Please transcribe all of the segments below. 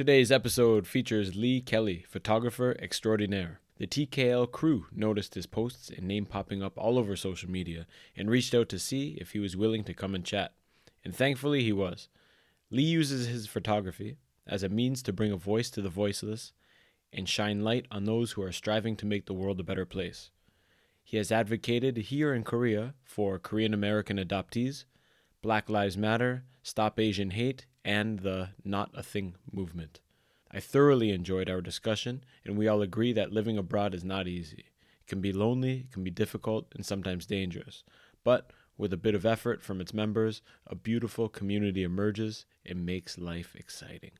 Today's episode features Lee Kelly, photographer extraordinaire. The TKL crew noticed his posts and name popping up all over social media and reached out to see if he was willing to come and chat. And thankfully, he was. Lee uses his photography as a means to bring a voice to the voiceless and shine light on those who are striving to make the world a better place. He has advocated here in Korea for Korean American adoptees, Black Lives Matter, Stop Asian Hate, and the Not a Thing movement. I thoroughly enjoyed our discussion, and we all agree that living abroad is not easy. It can be lonely, it can be difficult, and sometimes dangerous. But with a bit of effort from its members, a beautiful community emerges and makes life exciting.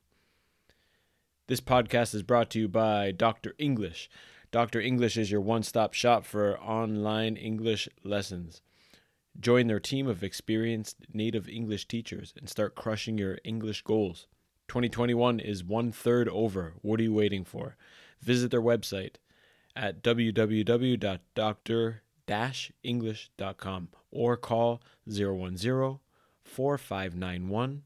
This podcast is brought to you by Dr. English. Dr. English is your one stop shop for online English lessons. Join their team of experienced native English teachers and start crushing your English goals. 2021 is one third over. What are you waiting for? Visit their website at www.dr-english.com or call 010 4591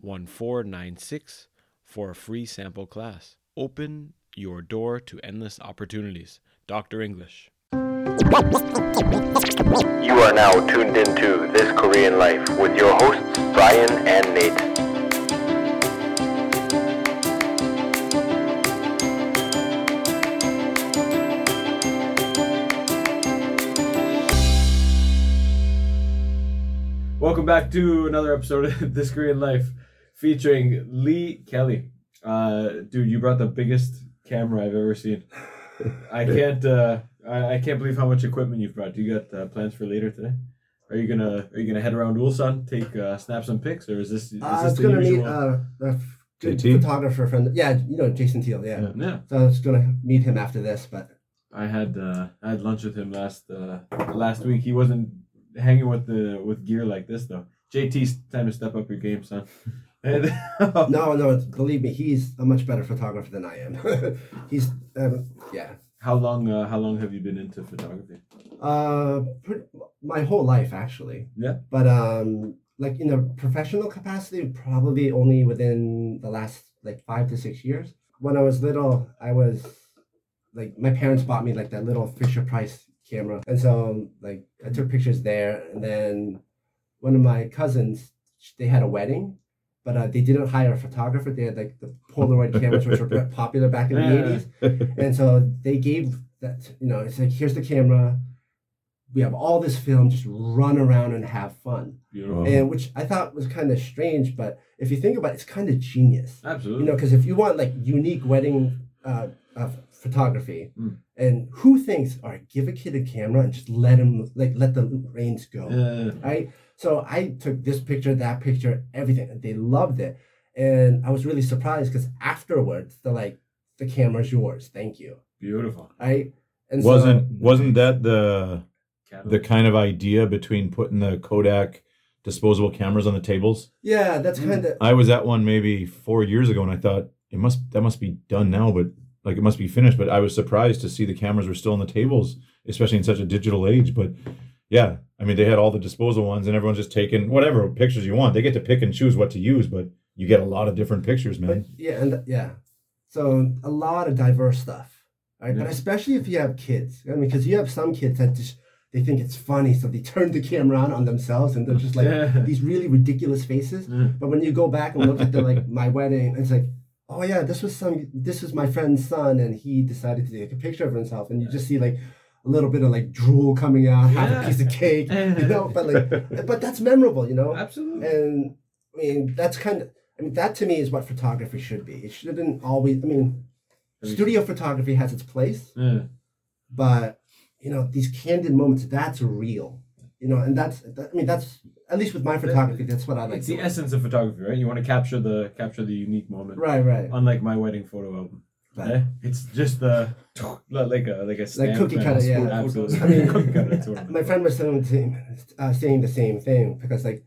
1496 for a free sample class. Open your door to endless opportunities. Dr. English. You are now tuned into This Korean Life with your hosts, Brian and Nate. Welcome back to another episode of This Korean Life featuring Lee Kelly. Uh, dude, you brought the biggest camera I've ever seen. I can't. Uh, I, I can't believe how much equipment you've brought. Do you got uh, plans for later today? Are you gonna Are you gonna head around Ulsan, take uh, snap some pics, or is this is Uh, this it's the gonna meet usual? uh, a f- good JT? photographer friend. Yeah, you know Jason Teal. Yeah. yeah. yeah. So I was gonna meet him after this, but I had uh, I had lunch with him last uh, last week. He wasn't hanging with the with gear like this though. JT's time to step up your game, son. And- no, no. it's- Believe me, he's a much better photographer than I am. he's um, yeah. How long uh, how long have you been into photography? Uh, pretty, my whole life actually. Yeah. But um, like in a professional capacity, probably only within the last like five to six years. When I was little, I was like my parents bought me like that little Fisher Price camera, and so like I took pictures there. And then one of my cousins, they had a wedding. But uh, they didn't hire a photographer. They had like the Polaroid cameras, which were popular back in the 80s and so they gave that you know it's like here's the camera we have all this film just run around and have fun Beautiful. and which i thought was kind of strange but if you think about it it's kind of genius Absolutely. you know because if you want like unique wedding uh, uh photography Mm. and who thinks all right give a kid a camera and just let him like let the reins go Uh, right? So I took this picture, that picture, everything, and they loved it. And I was really surprised because afterwards they're like, "The camera's yours, thank you." beautiful. Right? And wasn't so, wasn't that the Catalog. the kind of idea between putting the Kodak disposable cameras on the tables? yeah, that's Mm. kind of I was at one maybe four years ago, and I thought it must that must be done now, but like it must be finished. But I was surprised to see the cameras were still on the tables, especially in such a digital age. But yeah, I mean they had all the disposal ones, and everyone's just taking whatever pictures you want. They get to pick and choose what to use, but you get a lot of different pictures, but man. yeah, and yeah, so a lot of diverse stuff. Right? But especially if you have kids, I mean, because you have some kids that just they think it's funny, so they turn the camera on on themselves, and they're just like Yeah. these really ridiculous faces. Yeah. But when you go back and look at the like my wedding, it's like, oh yeah, this was some this was my friend's son, and he decided to take a picture of himself, and you just see like a little bit of like drool coming out, half Yeah. a piece of cake, you know. But like, but that's memorable, you know. Absolutely. And I mean, that's kind of I mean that to me is what photography should be. It shouldn't always. I mean, studio photography has its place, Yeah. but you know these candid moments that's real, you know, and that's that, I mean that's at least with my photography that's what I like. It's the doing. essence of photography, right? You want to capture the capture the unique moment. Right, right. Unlike my wedding photo album. Right. Eh? It's just the like a like a stamp cookie cutter, a yeah. Absolutely. I mean, cookie cutter. that's what I'm- my friend was saying, the same- uh, saying the same thing because like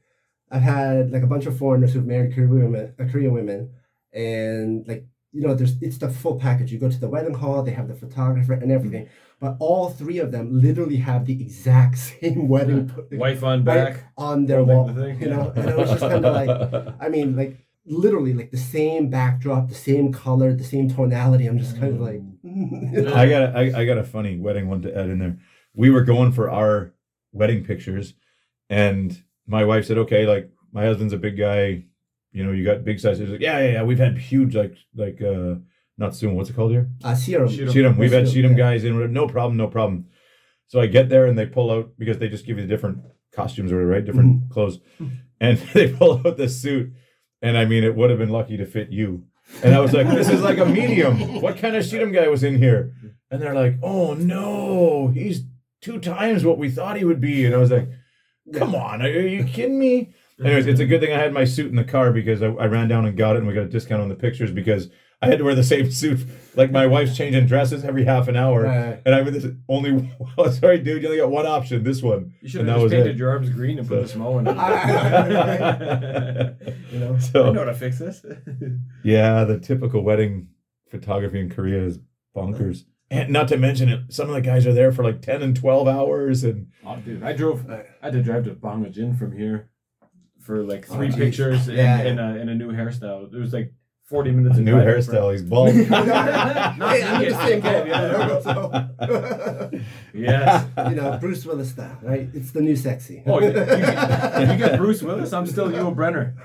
I've had like a bunch of foreigners who've married Korean women, uh, Korean women, and like you know, there's it's the full package. You go to the wedding hall, they have the photographer and everything, but all three of them literally have the exact same wedding Wife on back. on their wall. the thing, You yeah. know, and it was just kind of like, I mean, like literally like the same backdrop, the same color, the same tonality. I'm just kind of like, I got a, I, I got a funny wedding one to add in there. We were going for our wedding pictures, and my wife said, "Okay, like my husband's a big guy, you know, you got big size." Like, "Yeah, yeah, yeah. We've had huge like like uh not soon. What's it called here? uh, serum. Sheetum. Cheatham. We've had Cheatham, Cheatham yeah. guys in. No problem, no problem. So I get there and they pull out because they just give you the different costumes or right? Different clothes. And they pull out the suit. And I mean, it would have been lucky to fit you. And I was like, this is like a medium. What kind of Cheatham guy was in here? And they're like, oh no, he's two times what we thought he would be. And I was like, come on, are you kidding me? Anyways, it's a good thing I had my suit in the car because I, I ran down and got it and we got a discount on the pictures because I had to wear the same suit. Like my wife's changing dresses every half an hour. Right. And I mean, this only, oh, sorry, dude, you only got one option, this one. You should And have that just was painted it. your arms green and put So- the small one. You know? so, I So, know how to fix this. yeah, the typical wedding photography in Korea is bonkers. And not to mention it, some of the guys are there for like 10 and 12 hours. And oh, dude, I drove. I had to drive to Bangladesh from here for like Oh, three geez. pictures and, Yeah. and, a, and a new hairstyle. It was like forty minutes. a of new hairstyle, he's bald. hey, I'm in the same boat. Yeah. So, Yes. you know, Bruce Willis style, right? It's the new sexy. Oh, you, you, get, you get Bruce Willis. I'm still Yul Brynner.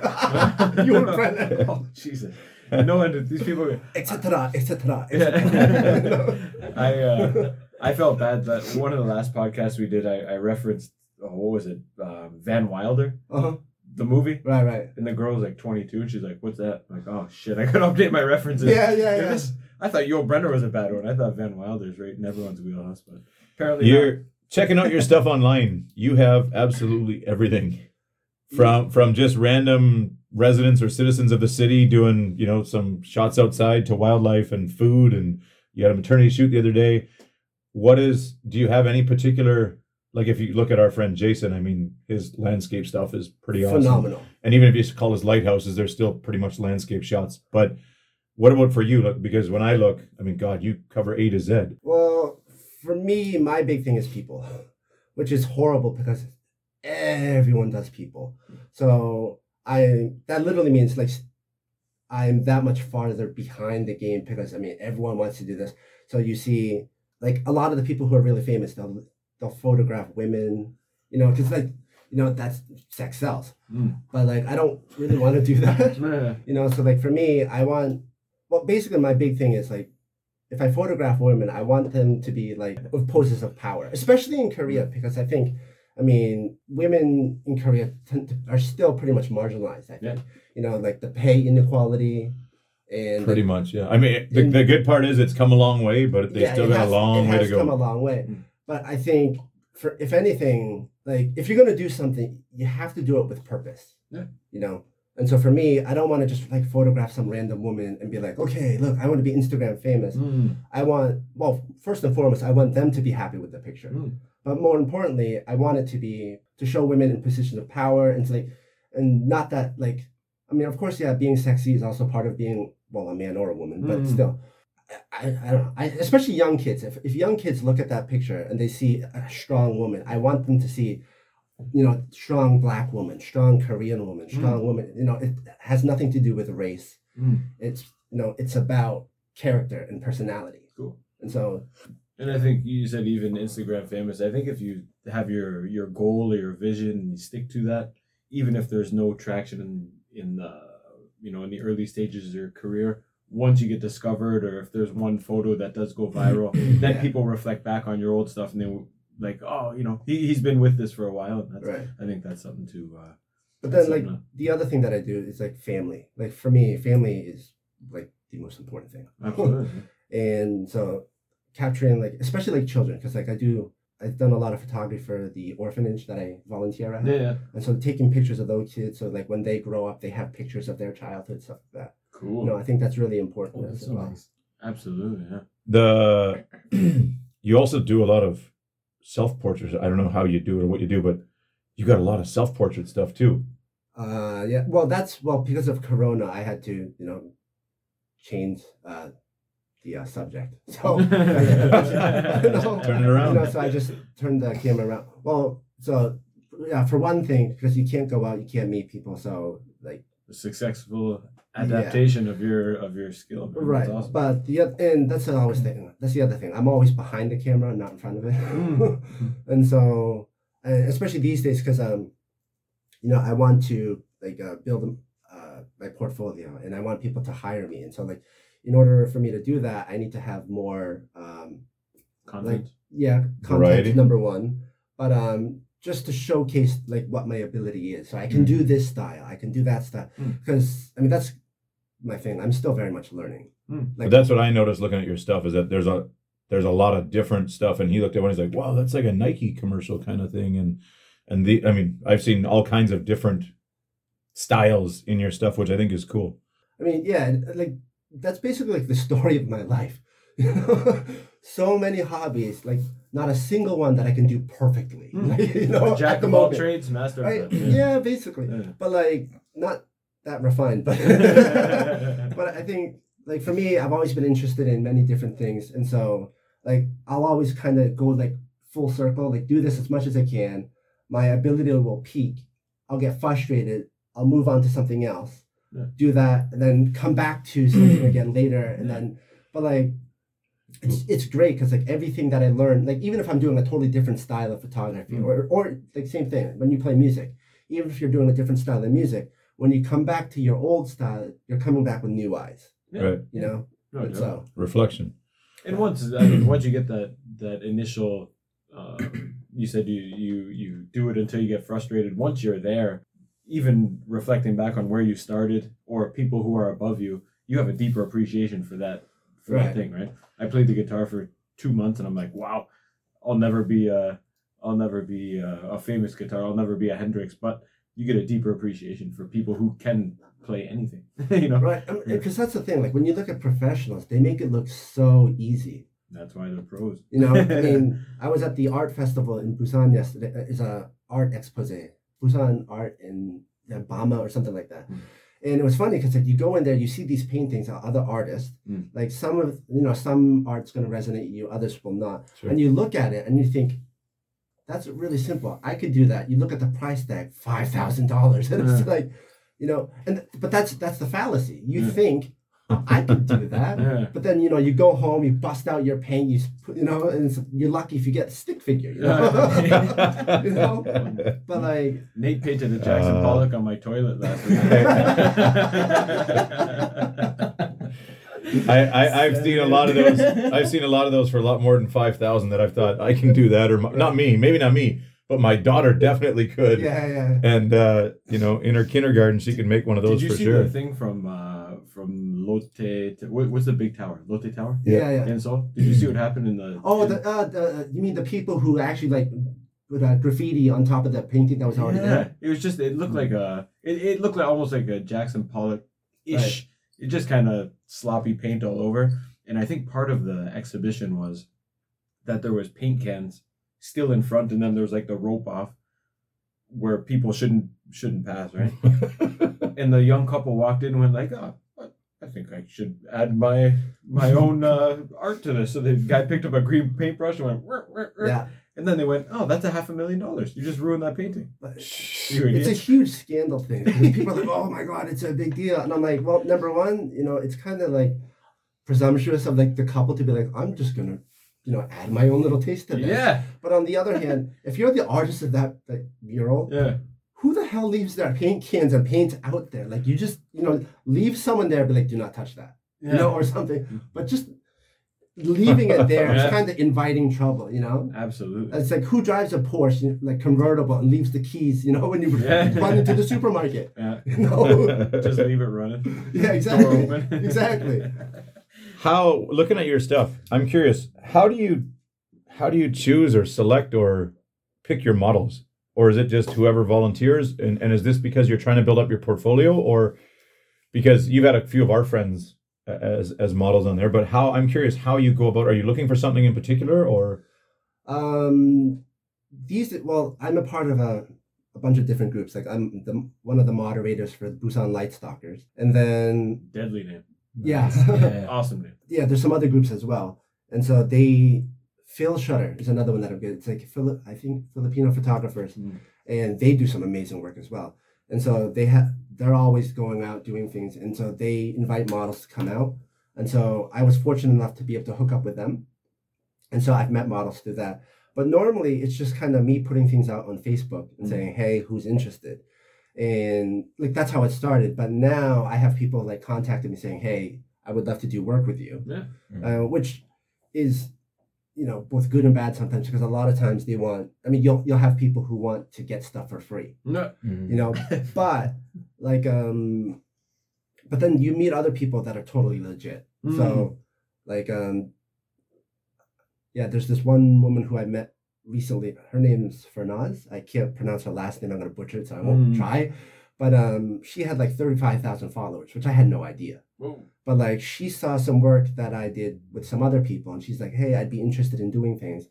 Yul Brynner. Oh Jesus! No one. These people. etc. etc. Yeah. I uh, I felt bad that one of the last podcasts we did, I, I referenced oh, what was it, um, Van Wilder, uh-huh. The movie, Right, right. and the girl's like 22, and she's like, "What's that?" I'm like, "Oh shit, I gotta update my references." Yeah, yeah, yeah. This, I thought Yul Brynner was a bad one. I thought Van Wilder's right in everyone's wheelhouse, but apparently You're checking out your stuff online. You have absolutely everything from from just random residents or citizens of the city doing you know some shots outside to wildlife and food and you had a maternity shoot the other day what is do you have any particular like if you look at our friend jason i mean his landscape stuff is pretty awesome Phenomenal. and even if you call his lighthouses they're still pretty much landscape shots but what about for you Look, because when i look i mean god you cover a to z Well, for me, my big thing is people, which is horrible because everyone does people. So I that literally means like I'm that much farther behind the game because I mean everyone wants to do this. So you see, like a lot of the people who are really famous, they'll they'll photograph women, you know, because like you know that's sex sells. Mm. But like I don't really want to do that. Yeah. You know, so like for me, I want well basically my big thing is like if I photograph women, I want them to be like with poses of power, especially in Korea, because I think I mean women in Korea tend to, are still pretty much marginalized. I think Yeah. you know, like the pay inequality and Pretty much, yeah. I mean, the, the good part is it's come a long way, but they Yeah, still got has- a long way to go. come a long way. But I think for if anything, like if you're gonna do something, you have to do it with purpose. Yeah. You know. And so for me, I don't want to just like photograph some random woman and be like, okay, look, I want to be Instagram famous. Mm. I want well, first and foremost, I want them to be happy with the picture. Mm. But more importantly, I want it to be to show women in positions of power and to like and not that like I mean, of course, yeah, being sexy is also part of being well a man or a woman, but Mm. still. I, I don't know. I, especially young kids. If, if young kids look at that picture and they see a strong woman, I want them to see, you know, strong black woman, strong Korean woman, strong woman. You know, it has nothing to do with race. Mm. It's you know, it's about character and personality. Cool. And so And I think you said even Instagram famous. I think if you have your your goal or your vision and you stick to that, even if there's no traction in in the you know in the early stages of your career, once you get discovered or if there's one photo that does go viral, then Yeah. people reflect back on your old stuff and they like, oh, you know, he he's been with this for a while. And that's, right. I think that's something to. Uh, But then, like something the other thing that I do is like family. Like for me, family is like the most important thing. absolutely. And so capturing like especially like children, because like I do, I've done a lot of photography for the orphanage that I volunteer at, yeah. and so taking pictures of those kids, so like when they grow up, they have pictures of their childhood stuff like that. Cool. You know, I think that's really important Oh, as that's so well. nice. Absolutely, yeah. The you also do a lot of self portraits. I don't know how you do it or what you do, but you got a lot of self portrait stuff too. Uh, yeah. Well, that's well because of Corona, I had to you know change uh, the uh, subject. So Turn it around. You know, so I just turned the camera around. Well, so yeah, for one thing, because you can't go out, you can't meet people. So like a successful adaptation of your of your skill. man. That's Right, awesome. but the oth- and that's the always thing. That's the other thing. I'm always behind the camera, not in front of it. Mm. and so, and especially these days, because um, you know, I want to like uh, build uh, my portfolio, and I want people to hire me. And so, like, in order for me to do that, I need to have more um, Content. yeah, content Variety. number one, but um, just to showcase like what my ability is. So I can do this style, I can do that style, Mm. because I mean that's my thing. I'm still very much learning. Mm. But that's what I noticed looking at your stuff is that there's a there's a lot of different stuff, and he looked at one. He's like, "Wow, that's like a Nike commercial kind of thing." And and the I mean, I've seen all kinds of different styles in your stuff, which I think is cool. I mean, yeah, like that's basically like the story of my life. You know, so many hobbies, like not a single one that I can do perfectly. Mm. You know, A jack of all moment. trades, master of Right? none. Yeah. basically. Yeah. But like not that refined, but but I think like for me, I've always been interested in many different things, and so like I'll always kind of go like full circle, like do this as much as I can. My ability will peak. I'll get frustrated. I'll move on to something else. Yeah. Do that, and then come back to something again later, and then but like. It's, it's great because like everything that I learned, like even if I'm doing a totally different style of photography, Mm. or or like same thing when you play music, even if you're doing a different style of music, when you come back to your old style, you're coming back with new eyes. Yeah. Right. You know, No, no. so Reflection. And once I mean, once you get that that initial, uh, you said you you you do it until you get frustrated. Once you're there, even reflecting back on where you started or people who are above you, you have a deeper appreciation for that for Right. thing, right? I played the guitar for two months, and I'm like, wow, I'll never be a I'll never be a, a famous guitar. I'll never be a Hendrix, but you get a deeper appreciation for people who can play anything. you know, right, because that's the thing. Like when you look at professionals, they make it look so easy. that's why they're pros. You know, I mean, I was at the art festival in Busan yesterday. uh, It's a art expose, Busan art in Bama or something like that. And it was funny because like you go in there, you see these paintings of other artists. Mm. Like some of you know, some art's gonna resonate you, others will not. Sure. And you look at it and you think, that's really simple. I could do that. You look at the price tag, five thousand dollars, and it's like, you know, and but that's that's the fallacy. You Yeah. think I could do that, Yeah. but then you know you go home, you bust out your paint, you you know, and it's, you're lucky if you get a stick figure. You know? you know? But like, Nate painted a Jackson Uh, Pollock on my toilet last week. I, I I've seen a lot of those. I've seen a lot of those for a lot more than five thousand that I've thought I can do that, or my, not me, maybe not me, but my daughter definitely could. yeah, yeah. And uh, you know, in her kindergarten, she could make one of those Did you for see sure. the thing from uh, from Lotte? To, what, what's the big tower? Lotte Tower Yeah, yeah. in Seoul. Did you see what happened in the? Oh, in- the, uh, the you mean the people who actually like put uh, graffiti on top of that painting that was already yeah. there? It was just. It looked like a. It, it looked like almost like a Jackson Pollock ish. It just kind of sloppy paint all over. And I think part of the exhibition was that there was paint cans still in front, and then there was like the rope off where people shouldn't shouldn't pass, right? and the young couple walked in and went like, "Oh, I- think I should add my my own uh, art to this." So the guy picked up a green paintbrush and went. Yeah, and then they went, "Oh, that's a half a million dollars. You just ruined that painting." it's a huge scandal thing. People are like, "Oh my god, it's a big deal," and I'm like, "Well, number one, you know, it's kind of like presumptuous of like the couple to be like, I'm just gonna." You know, add my own little taste to this. Yeah, But on the other hand, if you're the artist of that, that mural, yeah, who the hell leaves their paint cans and paint out there? Like you just, you know, leave someone there, be like, do not touch that. yeah. you know, or something. But just leaving it there is Yeah. kind of inviting trouble, you know. Absolutely. It's like who drives a Porsche, like convertible, and leaves the keys, you know, when you Yeah. run into the supermarket. Yeah. You know. Just leave it running. yeah, exactly. exactly. how looking at your stuff, I'm curious. How do you how do you choose or select or pick your models? Or is it just whoever volunteers? And, and is this because you're trying to build up your portfolio or because you've had a few of our friends as as models on there, but how I'm curious how you go about are you looking for something in particular or Um, these well, I'm a part of a, a bunch of different groups. Like I'm the one of the moderators for the Busan Light Stalkers, and then Deadly name. yeah, Yeah. Awesome name. yeah, there's some other groups as well. And so they Phil Shutter is another one that I'm good. It's like Philip, I think Filipino photographers, Mm. and they do some amazing work as well. and so they have they're always going out doing things, and so they invite models to come out, and so I was fortunate enough to be able to hook up with them, and so I've met models through that. But normally it's just kind of me putting things out on Facebook and Mhm. saying, "Hey, who's interested?" And like that's how it started. But now I have people like contacting me saying, "Hey, I would love to do work with you," Yeah. uh, which is you know both good and bad sometimes because a lot of times they want. I mean, you'll you'll have people who want to get stuff for free, No. Mm-hmm. you know, but like um, but then you meet other people that are totally legit. Mm. So like um, yeah, there's this one woman who I met recently. Her name's Fernaz. I can't pronounce her last name. I'm gonna butcher it, so I won't Mm. try. But um, she had like thirty five thousand followers, which I had no idea. Whoa. But like she saw some work that I did with some other people, and she's like, "Hey, I'd be interested in doing things."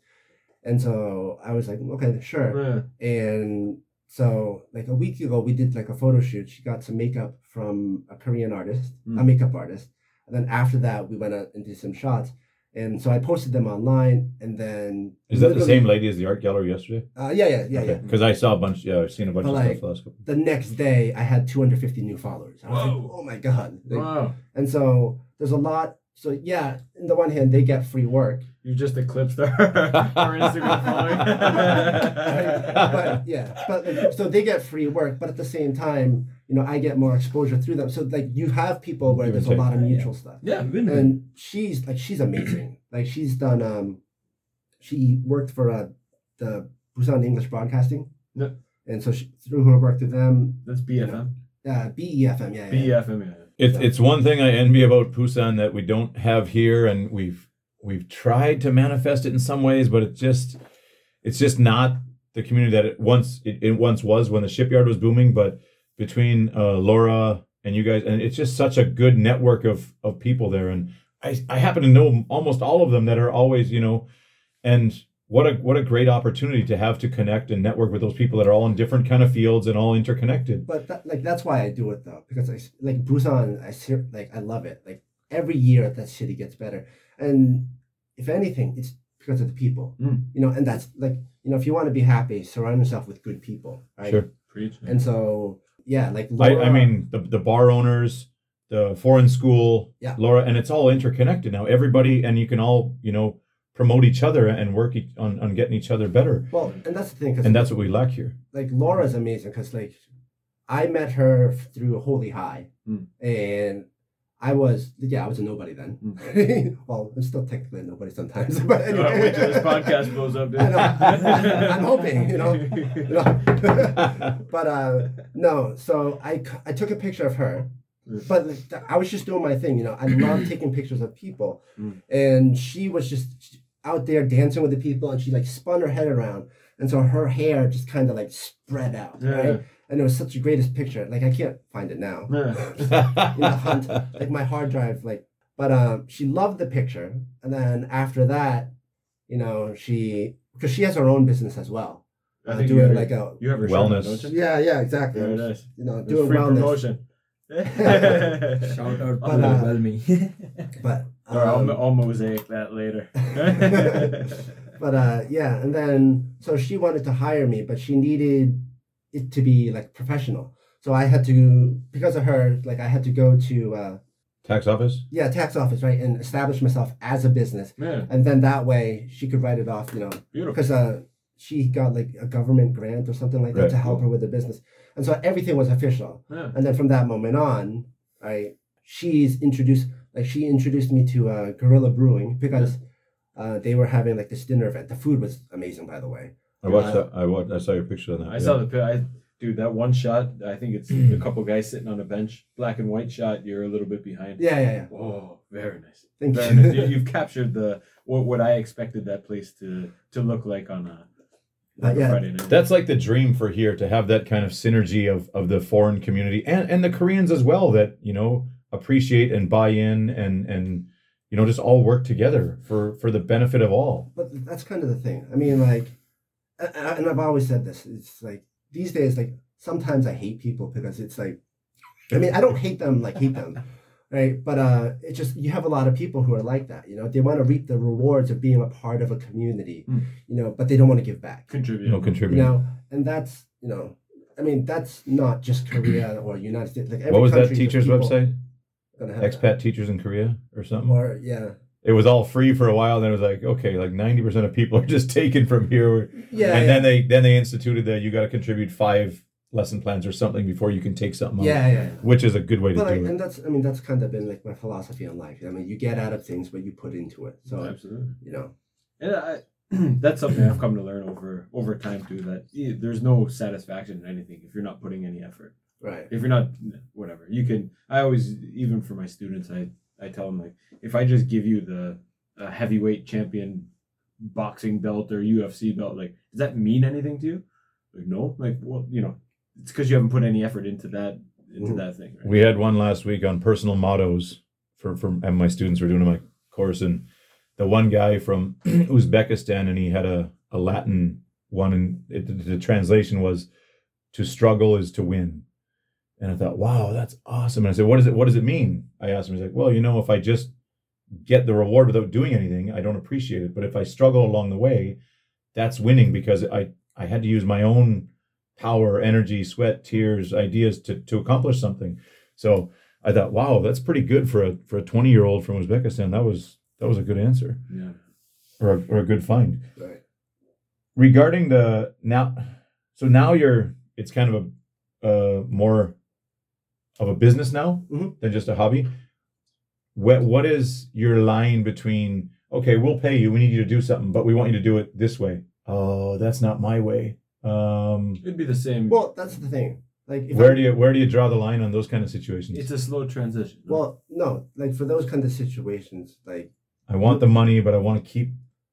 And so I was like, "Okay, sure." Yeah. And so like a week ago, we did like a photo shoot. She got some makeup from a Korean artist, a Mm. makeup artist, and then after that, we went out and did some shots. And so I posted them online, and then Is that the same lady as the art gallery yesterday? Uh, yeah, yeah, yeah, yeah. Because I saw a bunch. Yeah, I've seen a bunch But of like- stuff the last couple. The next day, I had 250 new followers. I was like, "Oh my god!" Like, Wow. And so there's a lot. So yeah, in the one hand, they get free work, You just eclipsed our, our Instagram following. but yeah, but so they get free work, but at the same time, you know, I get more exposure through them. So like you have people where there's a lot of Yeah, mutual stuff, yeah. and she's like she's amazing. Like she's done. Um, she worked for uh, the Busan English Broadcasting. Yeah. And so she, through her work with them, That's BFM. uh, BEFM, yeah, yeah. BFM. Yeah. It's it's one thing I envy about Busan that we don't have here, and we've we've tried to manifest it in some ways, but it just it's just not the community that it once it, it once was when the shipyard was booming. But between uh, Laura and you guys, and it's just such a good network of of people there, and I I happen to know almost all of them that are always you know, and what a what a great opportunity to have to connect and network with those people that are all in different kind of fields and all interconnected. But that, like that's why I do it though, because I s- like Busan. I ser- like I love it. Like every year that city gets better, and if anything, it's because of the people. Mm. You know, and that's like you know, if you want to be happy, surround yourself with good people, right? Sure. Preach. And so yeah, like I, Laura, I mean the the bar owners, the foreign school, Yeah. Laura, and it's all interconnected now. Everybody and you can all you know promote each other and work each, on on getting each other better, well, and that's the thing, because and that's what we lack here. like Laura's amazing because like I met her through Holy High, Mm. and I was yeah I was a nobody then. well, I'm still technically a nobody sometimes, but Uh, anyway. wait till this podcast blows up. dude. I. I'm hoping, you know. You know? but uh, no, so I, I took a picture of her, Mm. but like, I was just doing my thing, you know. I love taking pictures of people, Mm. and she was just out there dancing with the people, and she like spun her head around, and so her hair just kind of like spread out, Yeah. right? And it was such the greatest picture. Like I can't find it now. Yeah. in the hunt, like my hard drive, like. But um, she loved the picture, and then after that, you know, she because she has her own business as well, I uh, think doing have, like a you have her Wellness. shirt on, don't you? yeah, yeah, exactly. Very nice. You know, It's doing free wellness. promotion. Shout out But, to uh, Belmy. But Or I'll, um, I'll mosaic that later. but uh, yeah, and then so she wanted to hire me, but she needed it to be like professional. So I had to because of her, like I had to go to uh, Tax office. yeah tax office right and establish myself as a business, Man. and then that way she could write it off, you know, because uh, she got like a government grant or something like that Right, to help cool. her with the business, and so everything was official. Yeah. And then from that moment on, I she's introduced like she introduced me to uh, Gorilla Brewing because uh, they were having like this dinner event. The food was amazing, by the way. I watched that. I watched. I saw your picture on that. I yeah. saw the pi- I dude that one shot. I think it's a couple guys sitting on a bench, black and white shot. You're a little bit behind. Yeah, yeah, yeah. Whoa, very nice. Thank Very you. nice. You- You've captured the what, what I expected that place to to look like on a, Uh, on yeah. Friday night. That's like the dream for here to have that kind of synergy of of the foreign community and and the Koreans as well that you know appreciate and buy in and and you know just all work together for for the benefit of all. But that's kind of the thing. I mean, like, a- a- and I've always said this. It's like these days, like sometimes I hate people because it's like, I mean, I don't hate them like hate them, right? But uh, it's just you have a lot of people who are like that. You know, they want to reap the rewards of being a part of a community. Hmm. You know, but they don't want to give back. Contribute. You know, You contribute. know, and that's you know, I mean, that's not just Korea or United States. Like every What was that teacher's website? gonna have Expat teachers in Korea or something. Or yeah, it was all free for a while. Then it was like, okay, like ninety percent of people are just taken from here. yeah, and yeah. then they then they instituted that you got to contribute five lesson plans or something before you can take something. out, yeah, yeah. yeah. which is a good way to But like, do it. and that's I mean that's kind of been like my philosophy on life. I mean, you get out of things what you put into it. So Absolutely. you know, And I, that's something I've come to learn over over time too. That there's no satisfaction in anything if you're not putting any effort. right? If you're not, whatever you can. I always, even for my students, I I tell them like, if I just give you the uh, heavyweight champion boxing belt or UFC belt, like, does that mean anything to you? Like, no. Like, well, you know, it's because you haven't put any effort into that into Mhm. that thing. Right? We had one last week on personal mottos for for and my students were doing my course and the one guy from Uzbekistan and he had a, a Latin one and it, the translation was to struggle is to win. And I thought, wow, that's awesome. And I said, what does it what does it mean? I asked him, he's like, well, you know, if I just get the reward without doing anything, I don't appreciate it. But if I struggle along the way, that's winning because I I had to use my own power, energy, sweat, tears, ideas to to accomplish something. So I thought, wow, that's pretty good for a for a 20 year old from Uzbekistan. That was that was a good answer Yeah. or a, or a good find. Right. Regarding the now, so now you're it's kind of a uh, more of a business now Mhm. than just a hobby. What what is your line between okay, we'll pay you, we need you to do something, but we want you to do it this way. Oh, that's not my way. Um, It'd be the same. Well, that's the thing. Like, if where I- do you where do you draw the line on those kind of situations? it's a slow transition. Well, no, like for those kind of situations, like I want the money, but I want to keep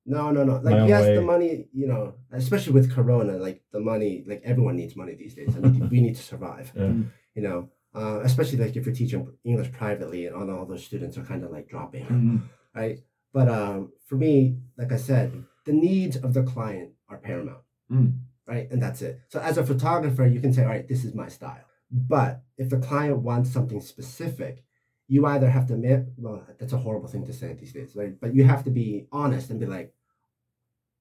no, no, no. Like yes, way. the money, you know, especially with Corona, like the money, like everyone needs money these days. I mean, we need to survive. Yeah. You know, uh, especially like if you're teaching English privately and all, all those students are kind of like dropping, Mhm. right? But um, for me, like I said, the needs of the client are paramount, Mm. right? And that's it. So as a photographer, you can say, all right, this is my style. But if the client wants something specific, you either have to admit, well, that's a horrible thing to say these days, right? But you have to be honest and be like,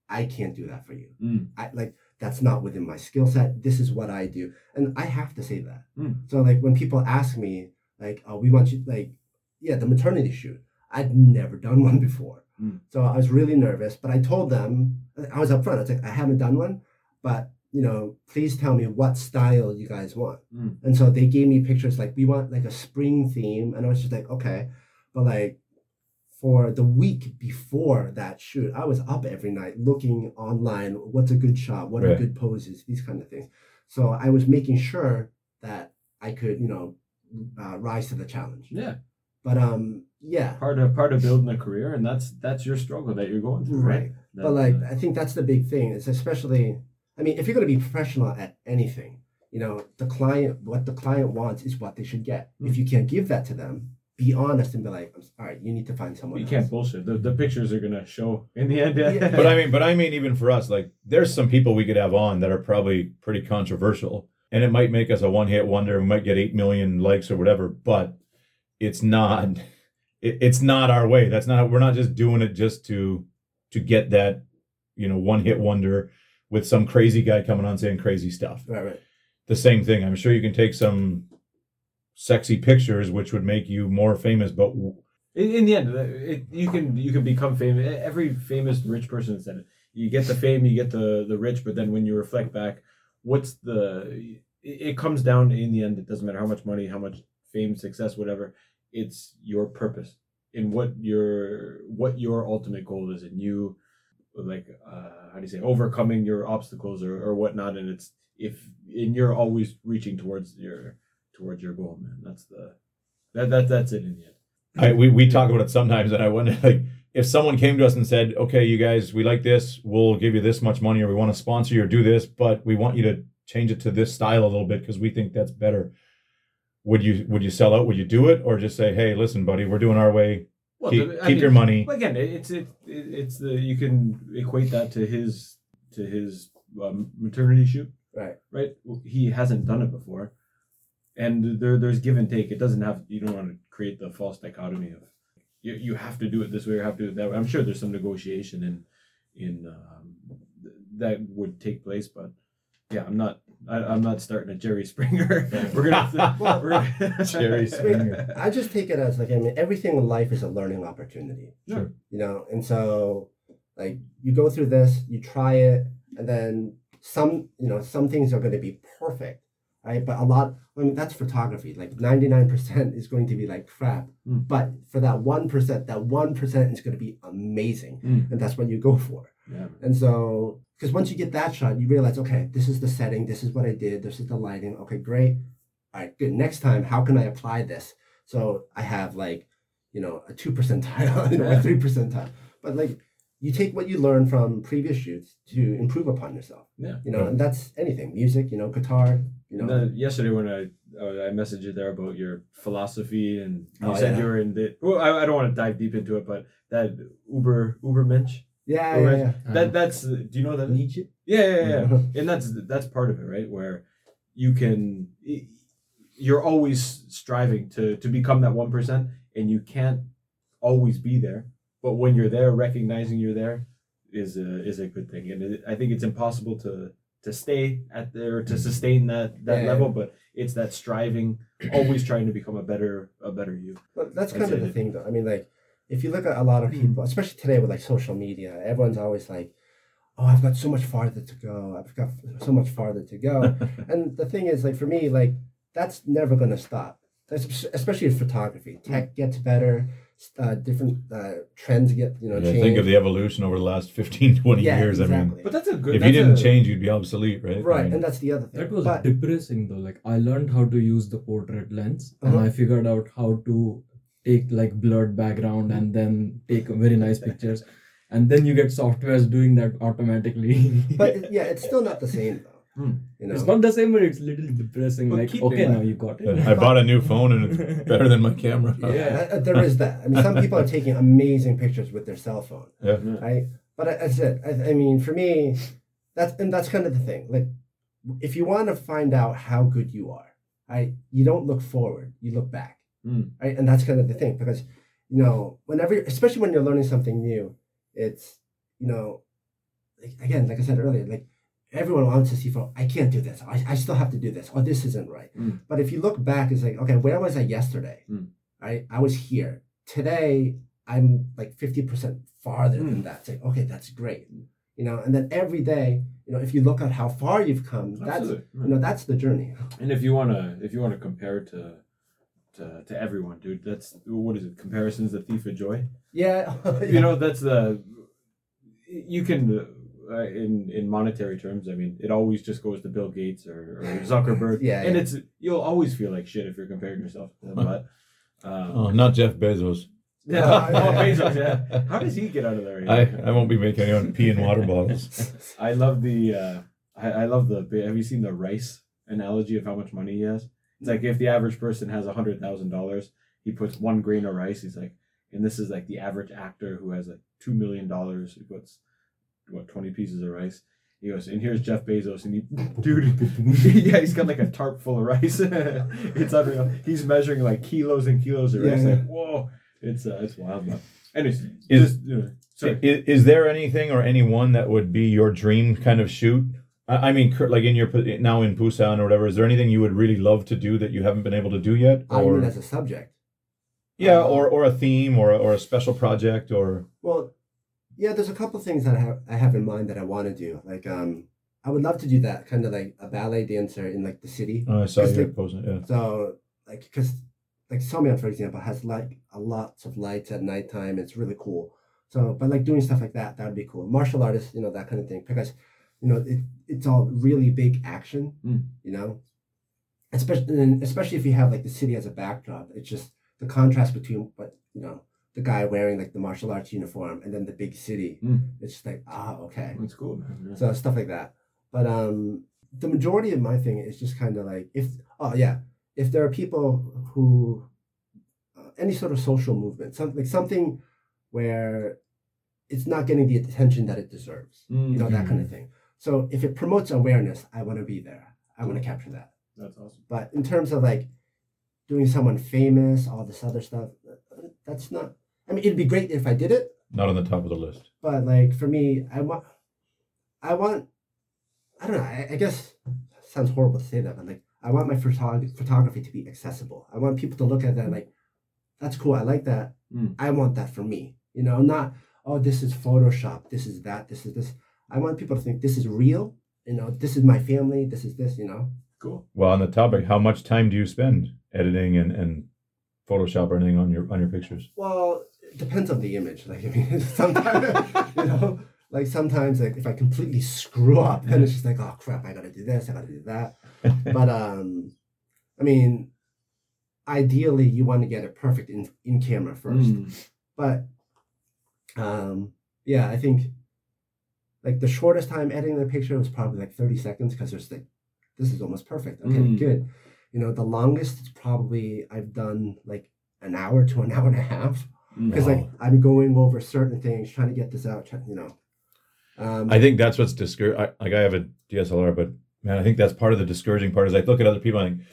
I can't do that for you. Mm. I like that's not within my skill set. This is what I do, and I have to say that. Mm. So like when people ask me, like, "Oh, we want you," like, yeah, the maternity shoot. I'd never done one before, Mm. so I was really nervous. But I told them, I was upfront. I was like, I haven't done one, but you know, please tell me what style you guys want. Mm. And so they gave me pictures like we want like a spring theme, and I was just like, okay, but like for the week before that shoot, I was up every night looking online. What's a good shot? What are Right. good poses? These kind of things. So I was making sure that I could, you know, uh, rise to the challenge. Yeah. But um, yeah, Part of part of building a career, and that's that's your struggle that you're going through, right? right. That, But like, uh, I think that's the big thing. It's especially, I mean, if you're going to be professional at anything, you know, the client, what the client wants is what they should get. Mm. If you can't give that to them, be honest and be like, all right, you need to find someone you else. can't bullshit. The, the pictures are gonna show in the end. Yeah. but I mean, but I mean, even for us, like there's some people we could have on that are probably pretty controversial, and it might make us a one-hit wonder. We might get eight million likes or whatever, but it's not. It, it's not our way. That's not. We're not just doing it just to to get that, you know, one-hit wonder with some crazy guy coming on saying crazy stuff. Right, right. The same thing. I'm sure you can take some sexy pictures, which would make you more famous, but in, the end, it, you can you can become famous. Every famous rich person said it. You get the fame, you get the the rich, but then when you reflect back, what's the? It, comes down in the end. It doesn't matter how much money, how much fame, success, whatever. It's your purpose in what your what your ultimate goal is, and you like uh, how do you say overcoming your obstacles or, or whatnot. And it's if and you're always reaching towards your towards your goal, man. That's the that that that's it in the end. I we, we talk about it sometimes, and I wonder like if someone came to us and said, "Okay, you guys, we like this. We'll give you this much money, or we want to sponsor you or do this, but we want you to change it to this style a little bit because we think that's better." Would you would you sell out? Would you do it, or just say, "Hey, listen, buddy, we're doing our way. Well, keep keep mean, your money." Again, it's it, it it's the you can equate that to his to his um, maternity shoot, Right. right? He hasn't done it before, and there there's give and take. It doesn't have you don't want to create the false dichotomy of you, you have to do it this way or have to do it that way. I'm sure there's some negotiation in in um, th- that would take place, but yeah, I'm not. I, I'm not starting a Jerry Springer. we're gonna. well, we're gonna Jerry Springer. I just take it as like I mean everything in life is a learning opportunity. Sure. You know, and so like you go through this, you try it, and then some you know some things are going to be perfect, right? But a lot. I mean that's photography. Like ninety nine percent is going to be like crap, Mm. but for that one percent, that one percent is going to be amazing, Mm. and that's what you go for. Yeah. And so, because once you get that shot, you realize, okay, this is the setting, this is what I did, this is the lighting. Okay, great. All right, good. Next time, how can I apply this? So I have like, you know, a two percentile, you know, a three percentile. But like, you take what you learn from previous shoots to improve upon yourself. Yeah. You know, and that's anything, music, you know, guitar, you know. Yesterday when I uh, I messaged you there about your philosophy and you Oh, said yeah. you were in the well I, I don't want to dive deep into it but that Uber Uber Mensch yeah, Uber- yeah, yeah. that that's do you know that? Nietzsche. Yeah, yeah, yeah. and that's that's part of it, right? Where you can, you're always striving to to become that one percent, and you can't always be there. But when you're there, recognizing you're there is a is a good thing, and it, I think it's impossible to to stay at there to sustain that that Yeah. level. But it's that striving, always trying to become a better a better you. But that's kind of the that- thing, though. I mean, like, if you look at a lot of Hmm. people, especially today with like social media, everyone's always like, "Oh, I've got so much farther to go. I've got so much farther to go." and the thing is, like, for me, like, that's never going to stop. That's, especially in photography, tech gets better, uh, different uh, trends get you know Yeah, think of the evolution over the last 15, 20 yeah, years. I mean. But that's a good. if you didn't a- change, you'd be obsolete, right? I right, mean, and that's the other thing. That was but, depressing though. Like I learned how to use the portrait lens, and Uh-huh. I figured out how to take like blurred background and then take very nice pictures, and then you get softwares doing that automatically. but yeah, it's still not the same though. Hmm. You know, it's not the same, but it's a little depressing. But like okay, now mind- you got it. I bought a new phone and it's better than my camera. Yeah. Uh, there is that. I mean, some people are taking amazing pictures with their cell phone. Yeah. right? But I- that's it. I, I mean, for me, that's and that's kind of the thing. Like, if you want to find out how good you are, right, you don't look forward, you look back, Mm. right? And that's kind of the thing because, you know, whenever, especially when you're learning something new, it's, you know, like, again, like I said earlier, like everyone wants to see from I can't do this. I, I still have to do this. Or this isn't right. Mm. But if you look back, it's like, okay, where was I yesterday? Mm. Right? I was here. Today, I'm like 50% farther Mm. than that. It's like, okay, that's great. You know, and then every day, you know, if you look at how far you've come, that's Absolutely. you know, that's the journey. And if you wanna if you wanna compare it to to to everyone, dude, that's what is it? Comparison's the thief of joy. Yeah. You know, that's the you can uh, in in monetary terms. I mean, it always just goes to Bill Gates or, or Zuckerberg. Yeah, and yeah. it's you'll always feel like shit if you're comparing yourself to them. But um, Oh, not Jeff Bezos. yeah, Oh, oh. Bezos, yeah. How does he get out of there? I, I won't be making anyone pee in water bottles. I love the uh, I, I love the have you seen the rice analogy of how much money he has? It's like if the average person has a hundred thousand dollars, he puts one grain of rice. He's like, and this is like the average actor who has like two million dollars. He puts what twenty pieces of rice. He goes, and here's Jeff Bezos, and he, dude, yeah, he's got like a tarp full of rice. it's unreal. He's measuring like kilos and kilos of Yeah, rice. yeah. Like, whoa, it's uh, it's wild. But anyways, Is- just, you know, sorry. Is, is there anything or anyone that would be your dream kind of shoot? I I mean, like in your now in Busan or whatever, is there anything you would really love to do that you haven't been able to do yet? I Or mean, as a subject. yeah, or, or a theme or a, or a special project or Well, yeah, there's a couple things that I have, I have in mind that I want to do. Like, um, I would love to do that kind of like a ballet dancer in like the city. oh, I saw Because you they- posting. Yeah, So, like, because like Seomyeon, for example, has like a lots of lights at nighttime. It's really cool. So, but like doing stuff like that, that would be cool. Martial artists, you know, that kind of thing. Because, you know, it, it's all really big action. Mm. You know, especially and especially if you have like the city as a backdrop. It's just the contrast between what you know the guy wearing like the martial arts uniform and then the big city. Mm. It's just like ah okay. That's cool, man. Yeah. So stuff like that. But um, the majority of my thing is just kind of like if oh yeah, if there are people who uh, any sort of social movement, something like something where it's not getting the attention that it deserves, you know that kind of thing. So if it promotes awareness, I want to be there. I want to capture that. That's awesome. But in terms of like doing someone famous, all this other stuff, uh, that's not. I mean, it'd be great if I did it, not on the top of the list. but like for me, I want, I want, I don't know. I, I guess sounds horrible to say that, but like I want my photog- photography to be accessible. I want people to look at that like, that's cool. I like that. Mm. I want that for me. You know, not oh this is Photoshop. This is that. This is this. I want people to think this is real. You know, this is my family. This is this. You know. Cool. Well, on the topic, how much time do you spend editing and, and Photoshop or anything on your on your pictures? Well, it depends on the image. Like I mean, sometimes you know, like sometimes like if I completely screw up, then it's just like oh crap, I gotta do this, I gotta do that. but um, I mean, ideally you want to get it perfect in in camera first. Mm. But um, yeah, I think like the shortest time editing the picture was probably like thirty seconds because there's like this is almost perfect. Okay, Mm. good. You know, the longest it's probably I've done like an hour to an hour and a half because like I'm going over certain things, trying to get this out. You know, um, I think that's what's discouraging. Like I have a DSLR, but man, I think that's part of the discouraging part. Is I look at other people and I think,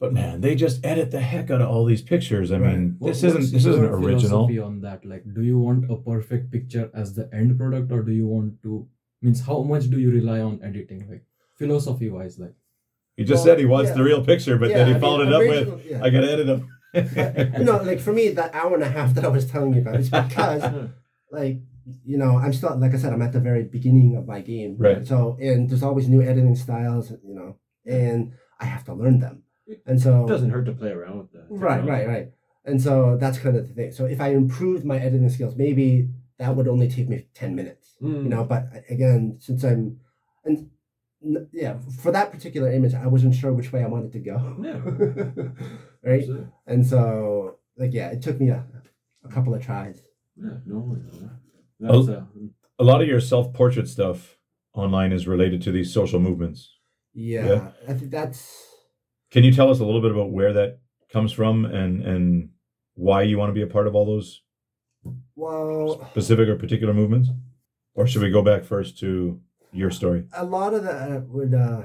but man, they just edit the heck out of all these pictures. I Right. mean, What- this isn't this isn't original. philosophy on that like do you want a perfect picture as the end product or do you want to means how much do you rely on editing like philosophy wise like He just Well, said he wants yeah. the real picture, but yeah, then he I mean, followed it up with, yeah. "I got to edit them." know, like for me, that hour and a half that I was telling you about is because, like, you know, I'm still, like I said, I'm at the very beginning of my game. Right. So, and there's always new editing styles, you know, and I have to learn them. And so, It doesn't hurt to play around with that. right, right, right. And so that's kind of the thing. So if I improved my editing skills, maybe that would only take me 10 minutes, Mm. you know, but again, since I'm, and yeah, for that particular image, I wasn't sure which way I wanted to go. Yeah. right. Absolutely. And so, like, yeah, it took me a, a couple of tries. Yeah, no worries. man. Uh, A lot of your self-portrait stuff online is related to these social movements. Yeah, Yeah. I think that's Can you tell us a little bit about where that comes from and and why you want to be a part of all those well, specific or particular movements? Or should we go back first to your story? a lot of that would uh,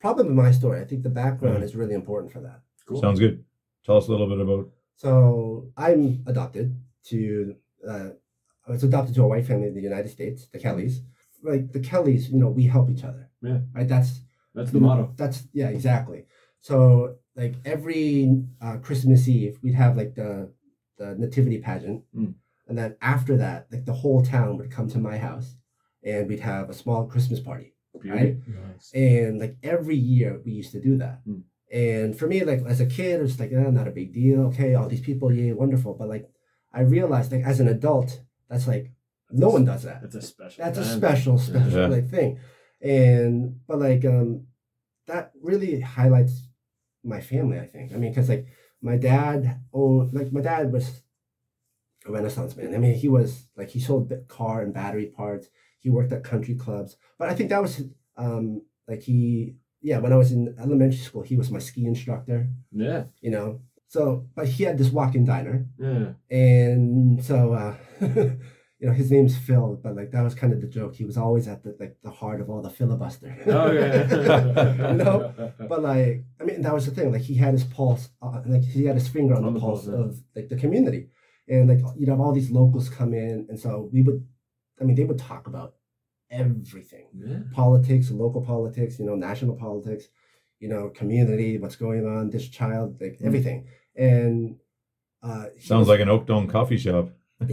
probably my story. I think the background Mhm. is really important for that. cool. Sounds good. Tell us a little bit about. So I'm adopted to. Uh, I was adopted to a white family in the United States, the Kellys. Like the Kellys, you know, we help each other. Yeah. Right. That's That's the motto. That's yeah, exactly. So like every uh, Christmas Eve, we'd have like the the nativity pageant, Mm. and then after that, like the whole town would come to my house, and we'd have a small Christmas party, right? nice And like every year, we used to do that. Mm. And for me, like as a kid, it was like, eh, not a big deal. Okay, all these people, yeah, wonderful. But like, I realized, like as an adult, that's like no one does that That's a special. that's a special special Yeah. like thing and but like um that really highlights my family i think i mean because like my dad owned like my dad was a renaissance man i mean he was like he sold car and battery parts he worked at country clubs but i think that was um like he yeah when i was in elementary school he was my ski instructor Yeah. you know so but he had this walk-in diner Yeah. and so uh you know his name's phil but like that was kind of the joke he was always at the like the heart of all the filibuster Oh, yeah. you know but like i mean that was the thing like he had his pulse uh, like he had his finger on, On the, the pulse, pulse, yeah. of like the community and like you'd have all these locals come in and so we would i mean they would talk about everything Yeah. politics local politics you know national politics you know community what's going on this child like Mm. everything and uh Sounds was- like an Oak Dome coffee shop.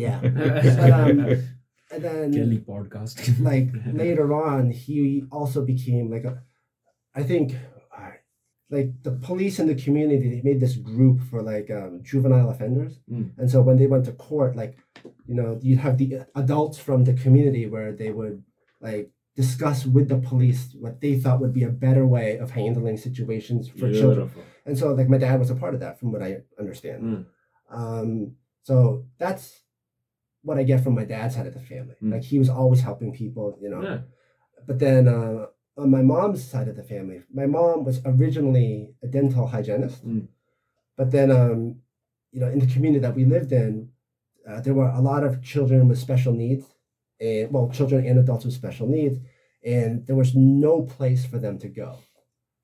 yeah But, um, and then kelly podcast like later on he also became like a i think like the police and the community they made this group for like um, juvenile offenders Mm. and so when they went to court like you know you'd have the adults from the community where they would like discuss with the police what they thought would be a better way of handling situations for children and so like my dad was a part of that from what i understand Mm. um, so that's what I get from my dad's side of the family. Mm. Like he was always helping people, you know. Yeah. But then uh, on my mom's side of the family, my mom was originally a dental hygienist. Mm. But then, um, you know, in the community that we lived in, uh, there were a lot of children with special needs, and well, children and adults with special needs, and there was no place for them to go.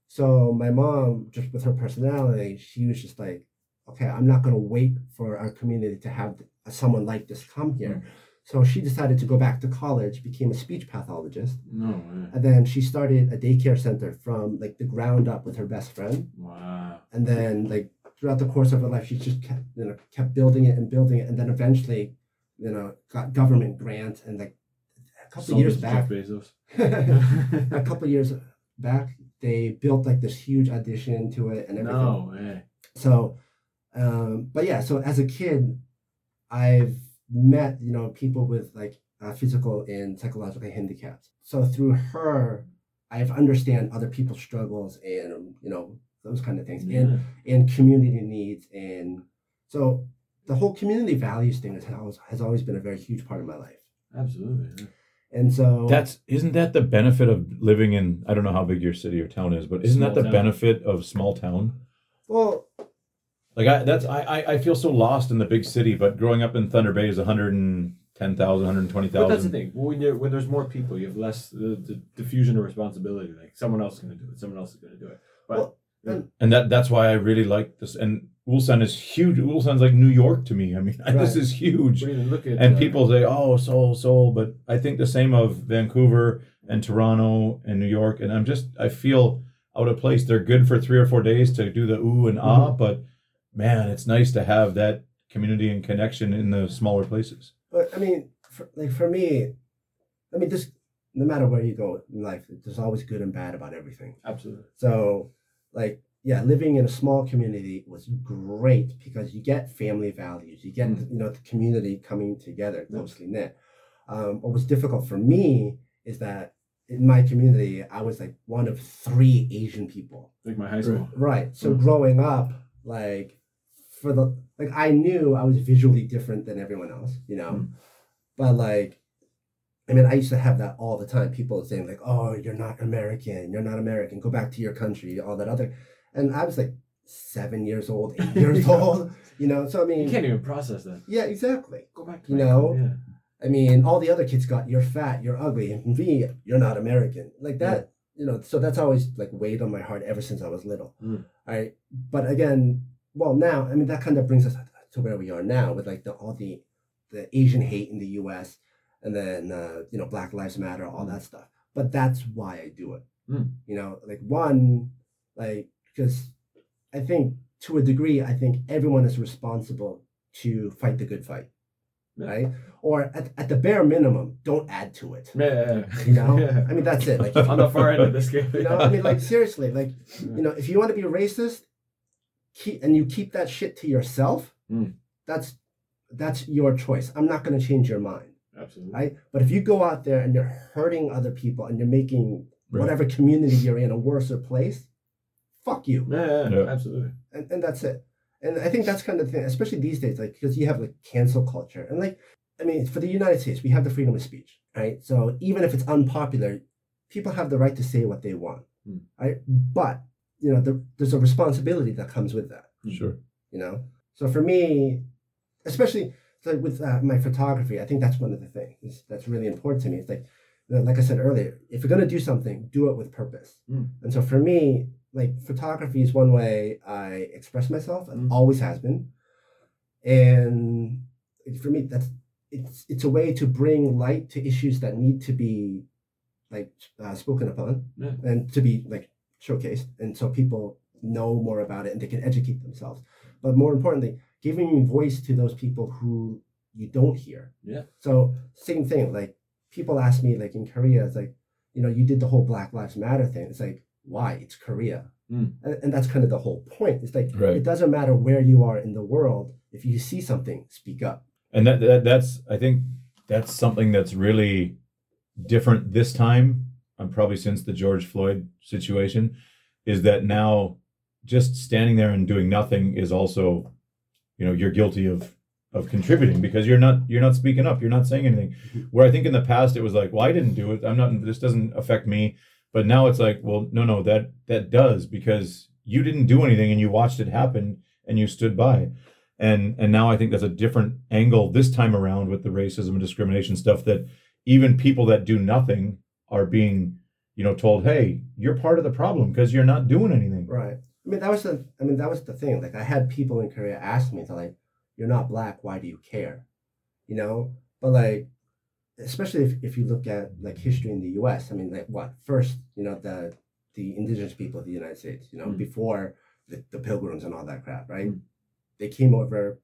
So my mom, just with her personality, she was just like, okay, I'm not going to wait for our community to have someone like this come here. So she decided to go back to college, became a speech pathologist, No way. and then she started a daycare center from like the ground up with her best friend. Wow. And then like throughout the course of her life, she just kept you know kept building it and building it, and then eventually, you know, got government grants and like a couple years back, a couple years back, they built like this huge addition to it and everything. No way. So, um, but yeah, so as a kid, I've met you know people with like uh, physical and psychological handicaps. So through her, I've understand other people's struggles and you know those kind of things and Yeah. and community needs and so the whole community values thing has always, has always been a very huge part of my life. Absolutely. yeah. And so That's isn't that the benefit of living in I don't know how big your city or town is, but isn't that the town. benefit of small town? well, Like I that's I I, I feel so lost in the big city, but growing up in Thunder Bay is 110,000, 120,000. But that's the thing. When, there, when there's more people, you have less the, the diffusion of responsibility. Like someone else is going to do it. Someone else is going to do it. But Well, And that that's why I really like this. And Ulsan is huge. Ulsan's like New York to me. I mean, this is huge. but look at And uh, people say, "Oh, Seoul, Seoul," but I think the same of Vancouver and Toronto and New York. And I'm just I feel out of place. They're good for three or four days to do the ooh and ah, but man, it's nice to have that community and connection in the smaller places. but I mean, for, like for me, I mean, just no matter where you go in life, there's always good and bad about everything. Absolutely. So, like, yeah, living in a small community was great because you get family values, you get Mm. you know the community coming together, closely knit. Um, what was difficult for me is that in my community, I was like one of three Asian people. Like my high school. Right. So Mm. growing up, like for the like I knew I was visually different than everyone else, you know. Mm. But like I mean, I used to have that all the time. People saying like, "Oh, you're not American. You're not American. Go back to your country." All that other, and I was like seven years old, eight years old, you know. So I mean, You can't even process that. yeah, exactly. Go back to You know? Yeah. I mean, all the other kids got you're fat, you're ugly, and me, you're not American. Like that, you know. So that's always like weighed on my heart ever since I was little. Mm. Right. But again, well, now I mean that kind of brings us to where we are now with like the all the the Asian hate in the U.S. and then uh, you know Black Lives Matter, all that stuff. But that's why I do it. Mm. You know, like one, like because I think to a degree, I think everyone is responsible to fight the good fight, Yeah. right? Or at, at the bare minimum, don't add to it. Yeah. You know, Yeah. I mean that's it. Like on the far end of the scale. you know, I mean like seriously, like you know, if you want to be racist, keep and you keep that shit to yourself, Mm. that's that's your choice. I'm not going to change your mind, Absolutely. right? But if you go out there and you're hurting other people and you're making Right. whatever community you're in a worse place, fuck you. Yeah, yeah, Yeah. absolutely. and, and that's it. And I think that's kind of the thing, especially these days, like because you have like cancel culture, and like I mean, for the United States, we have the freedom of speech, right? So even if it's unpopular, people have the right to say what they want, Hmm. right? But you know, the, there's a responsibility that comes with that, Sure. you know. So for me, especially like with uh, my photography, I think that's one of the things that's really important to me. It's like, like I said earlier, if you're gonna do something, do it with purpose. Hmm. And so for me, like photography is one way I express myself and Mm. always has been. And for me, that's it's it's a way to bring light to issues that need to be like uh, spoken upon Yeah. and to be like showcased, and so people know more about it and they can educate themselves. But more importantly, giving voice to those people who you don't hear. Yeah. So same thing. Like people ask me, like in Korea, it's like, you know, you did the whole Black Lives Matter thing. It's like, why? It's Korea. Mm. And, and that's kind of the whole point. It's like Right. it doesn't matter where you are in the world. If you see something, speak up. and that, that that's i think that's something that's really different this time and probably since the george floyd situation is that now just standing there and doing nothing is also you know you're guilty of of contributing because you're not you're not speaking up you're not saying anything. Mm-hmm. Where i think in the past it was like well i didn't do it i'm not this doesn't affect me. But now it's like well no no that that does because you didn't do anything and you watched it happen and you stood by. And and now I think that's a different angle this time around with the racism and discrimination stuff that even people that do nothing are being you know told hey you're part of the problem because you're not doing anything Right. I mean, that was the. I mean, that was the thing. Like, I had people in Korea ask me, they're like, "You're not black. Why do you care?" You know. But like, especially if, if you look at like history in the U.S. I mean, like what first, you know, the the indigenous people of the United States, you know, Mm. before the, the pilgrims and all that crap, right? Mm. They came over,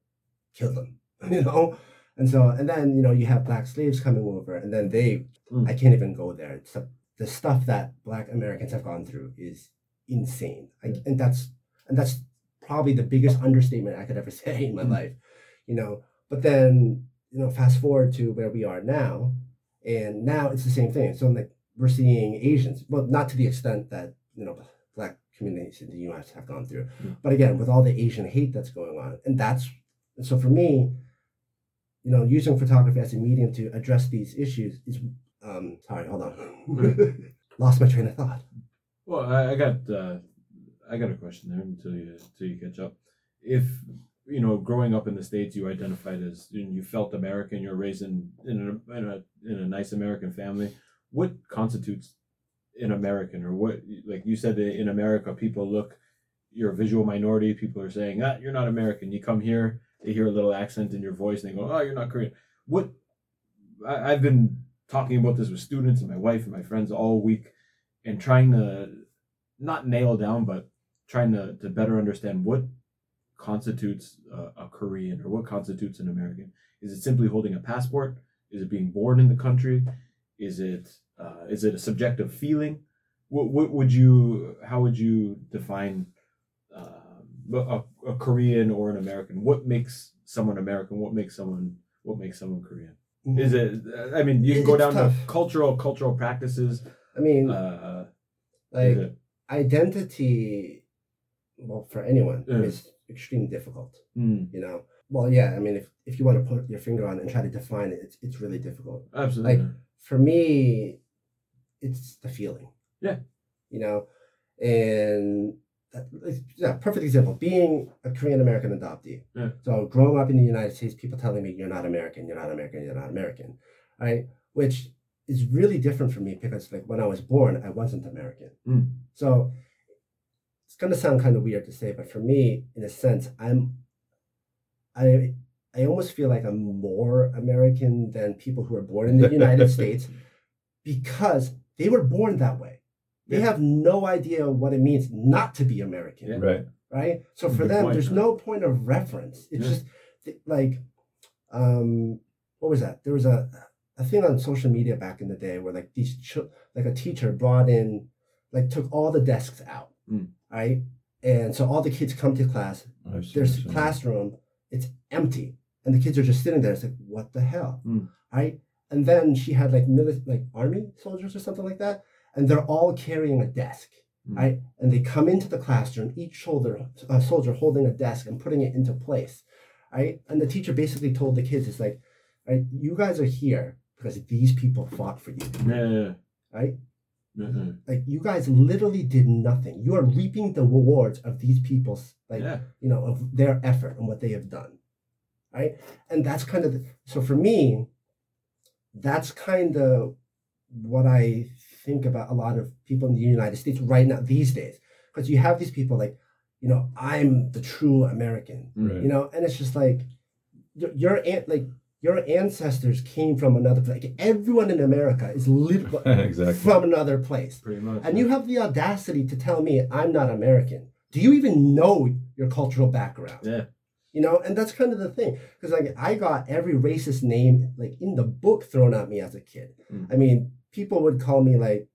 killed them, you know, and so and then you know you have black slaves coming over, and then they, Mm. I can't even go there. It's the, stuff that Black Americans have gone through is insane, like, and that's and that's probably the biggest understatement I could ever say in my Mm. life, you know. But then you know, fast forward to where we are now, and now it's the same thing. So like we're seeing Asians, well, not to the extent that you know black communities in the U.S. have gone through, Mm. but again, with all the Asian hate that's going on, and that's and so for me, you know, using photography as a medium to address these issues is, um, sorry, hold on, lost my train of thought. Well, I, I got uh, I got a question there until you until you catch up. If you know, growing up in the states, you identified as you, felt American. You're raised in in a, in a in a nice American family. What constitutes an American, or what like you said in America, people look. You're a visual minority. People are saying, "Ah, you're not American." You come here, they hear a little accent in your voice, and they go, "Oh, you're not Korean." What I, I've been talking about this with students and my wife and my friends all week, and trying to not nail down, but trying to, to better understand what constitutes a, a Korean or what constitutes an American. Is it simply holding a passport? Is it being born in the country? Is it uh, is it a subjective feeling? What, what would you how would you define uh, a, a Korean or an American? What makes someone American? What makes someone what makes someone Korean? Is it? I mean, you can go down tough. to cultural cultural practices. I mean, Uh, like identity, well, for anyone Yeah. is extremely difficult. Hmm, You know, well, yeah. I mean, if if you want to put your finger on it and try to define it, it's it's really difficult. absolutely. Like for me, it's the feeling. Yeah. You know, and yeah, perfect example. Being a Korean American adoptee. Yeah. So growing up in the United States, people telling me you're not American, you're not American, you're not American, right? Which is really different for me because like when I was born, I wasn't American. Mm. So it's gonna sound kind of weird to say, but for me, in a sense, I'm I I almost feel like I'm more American than people who are born in the United States because they were born that way. They Yeah. have no idea what it means not to be American, Yeah. Right. right? So for Good them, point, there's huh? no point of reference. It's Yeah. just th- like, um, what was that? There was a a thing on social media back in the day where like these ch- like a teacher brought in like took all the desks out, Mm. right? And so all the kids come to class. Seen There's a classroom, it's empty, and the kids are just sitting there. It's like, what the hell, Mm. right? And then she had like mili- like army soldiers or something like that, and they're all carrying a desk, Mm. right? And they come into the classroom, each shoulder a soldier holding a desk and putting it into place, right? And the teacher basically told the kids, "It's like, right, you guys are here because these people fought for you, Yeah, right? yeah. Like you guys literally did nothing. You are reaping the rewards of these people's like yeah. you know of their effort and what they have done right and that's kind of the, so for me that's kind of what i think about a lot of people in the united states right now these days because you have these people like you know i'm the true american Right. you know and it's just like your, your aunt like your ancestors came from another place like everyone in america is literally Exactly. from another place Pretty much. and you have the audacity to tell me I'm not American. Do you even know your cultural background? Yeah. You know, and that's kind of the thing. Because like I got every racist name like in the book thrown at me as a kid. Mm. I mean, people would call me like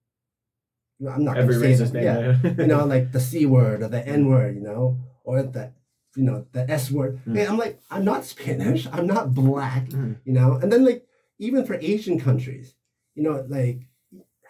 I'm not Every racist name. yeah. you know, like the C word or the N word, you know, or the you know, the S word. Mm. Hey, I'm like, I'm not Spanish, I'm not black, Mm. you know, and then like even for Asian countries, you know, like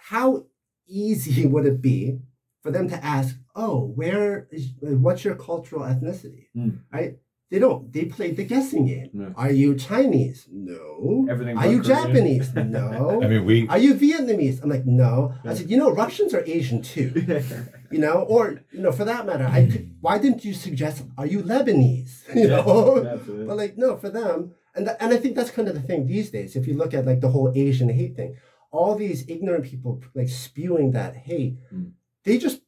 how easy would it be for them to ask, "Oh, where is what's your cultural ethnicity?" Mm. Right? They don't. They play the guessing game. Yeah. Are you Chinese? No. Everything. Are you Korean. Japanese? No. I mean, we Are you Vietnamese? I'm like, no. I said, you know, Russians are Asian too. You know, or you know, for that matter, I could, why didn't you suggest? Are you Lebanese? You Yeah, know, absolutely. but like no, for them, and th- and I think that's kind of the thing these days. If you look at like the whole Asian hate thing, all these ignorant people like spewing that hate, Mm. they just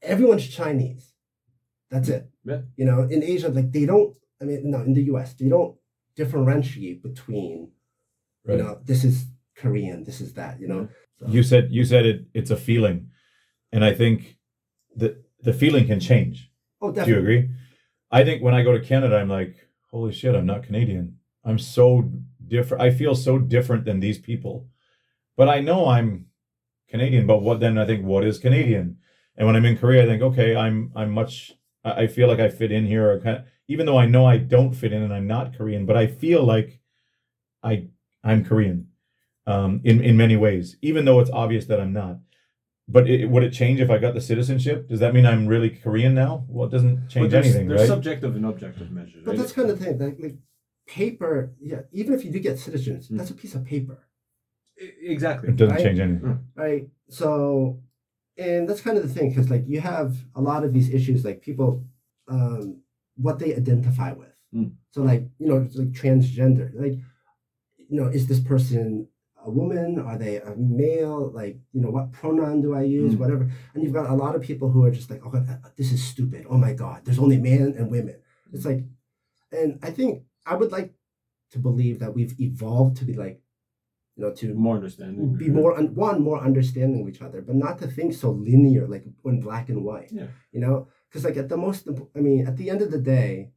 everyone's Chinese. That's it. Yeah. You know, in Asia, like they don't. I mean, no, in the U.S., they don't differentiate between. Right. You know, this is Korean. This is that. You know. So- You said you said it. It's a feeling, and I think that the feeling can change. oh, Do you agree? I think when I go to Canada, I'm like, holy shit, I'm not Canadian. I'm so different. I feel so different than these people. But I know I'm Canadian. But what then? I think what is Canadian? And when I'm in Korea, I think, okay, I'm I'm much. I feel like I fit in here. Or kind even though I know I don't fit in and I'm not Korean, but I feel like I I'm Korean, um, in in many ways. Even though it's obvious that I'm not. But it, would it change if I got the citizenship? Does that mean I'm really Korean now? Well, it doesn't But change there's, anything, there's right? subjective and objective measures. But right? that's kind of the thing. Like, like paper, yeah. Even if you do get citizens, Mm. that's a piece of paper, exactly. It doesn't Right? change anything. right? So, and that's kind of the thing because like you have a lot of these issues, like people, um, what they identify with. Mm. So like you know, it's like transgender, like you know, is this person a woman? Are they a male? Like you know, what pronoun do I use? Mm. Whatever. And you've got a lot of people who are just like, oh, God, this is stupid. Oh my God, there's only men and women. It's like, and I think I would like to believe that we've evolved to be like, you know, to more understanding. be more un- one more understanding of each other, but not to think so linear, like in black and white. Yeah. You know, because like at the most, I mean, at the end of the day,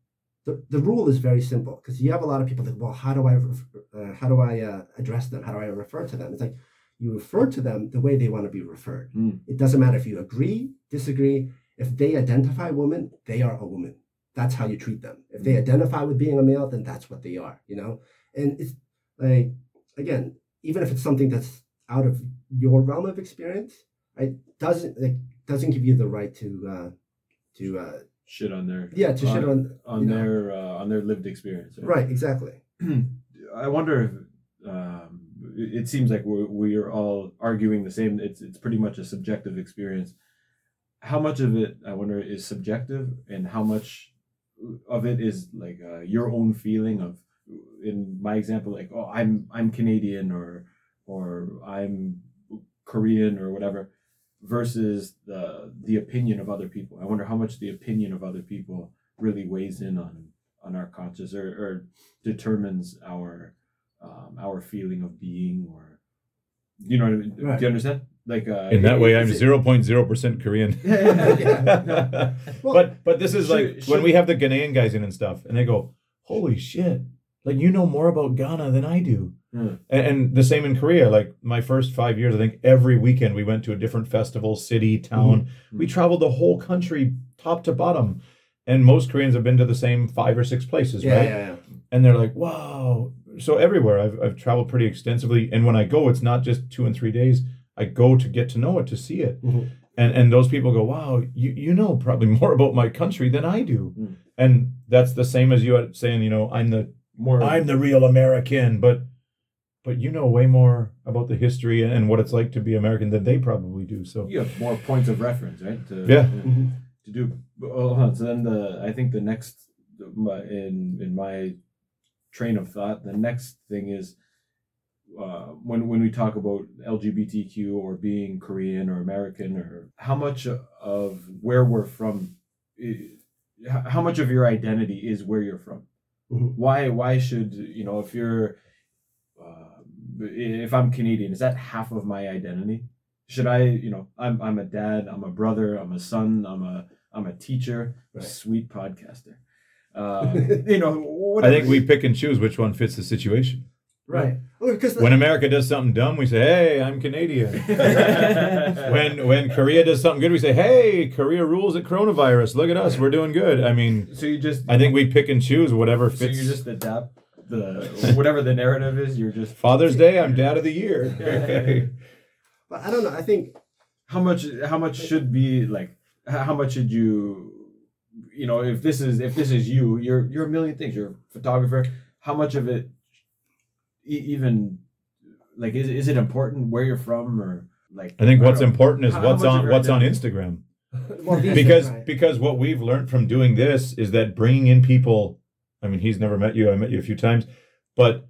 the, the rule is very simple. Because you have a lot of people like, well, how do I uh, how do I uh, address them? How do I refer to them? It's like you refer to them the way they want to be referred. Mm. It doesn't matter if you agree, disagree. If they identify woman, they are a woman. That's how you treat them. If they identify with being a male, then that's what they are. You know, and it's like again, even if it's something that's out of your realm of experience, it Doesn't like doesn't give you the right to uh to uh shit on their yeah to shit on, on on know. their uh, on their lived experience. right exactly. I wonder if um, it it seems like we're we are all arguing the same. It's it's pretty much a subjective experience. How much of it I wonder is subjective, and how much of it is like uh, your own feeling of, in my example, like oh I'm I'm Canadian or or I'm Korean or whatever, versus the the opinion of other people. I wonder how much the opinion of other people really weighs in on on our conscious or, or determines our um, our feeling of being or you know what I mean? Right. Do you understand? Like uh, In that way, I'm it- zero point zero percent Korean. Yeah. Well- but but this is Should- like when we have the Ghanaian guys in and stuff, and they go, "Holy shit! Like you know more about Ghana than I do." Hmm. And, and the same in Korea. Like my first five years, I think every weekend we went to a different festival, city, town. Mm-hmm. We traveled the whole country, top to bottom. And most Koreans have been to the same five or six places, Yeah, right? yeah, yeah. and they're like, "Wow!" So everywhere I've I've traveled pretty extensively, and when I go, it's not just two and three days. I go to get to know it, to see it, Mhm. and and those people go, "Wow, you you know probably more about my country than I do," Mm. and that's the same as you saying, you know, I'm the more I'm the real American, but but you know way more about the history and, and what it's like to be American than they probably do. So you have more points of reference, right? To, Yeah. To do. Oh, hold. So then the I think the next in in my train of thought, the next thing is uh, when when we talk about LGBTQ or being Korean or American or how much of where we're from, how much of your identity is where you're from. Mhm. Why why should you know if you're if I'm Canadian, is that half of my identity? Should I you know I'm I'm a dad, I'm a brother, I'm a son, I'm a I'm a teacher, Right. sweet podcaster. Uh, you know, I think we pick and choose which one fits the situation. Right. Well, because When America does something dumb, we say, "Hey, I'm Canadian." when when Korea does something good, we say, "Hey, Korea rules at coronavirus. Look at us, we're doing good." I mean, So you just I think we pick and choose whatever so fits. you just adapt the whatever the narrative is. You're just Father's Day, I'm Dad of the Year. but I don't know. I think how much how much should be like how much should you you know if this is if this is you you're you're a million things you're a photographer how much of it even like is, is it important where you're from or like I think what's know. important is How- how what's much of on what's on Instagram. well, because right. because what we've learned from doing this is that bringing in people i mean he's never met you i met you a few times but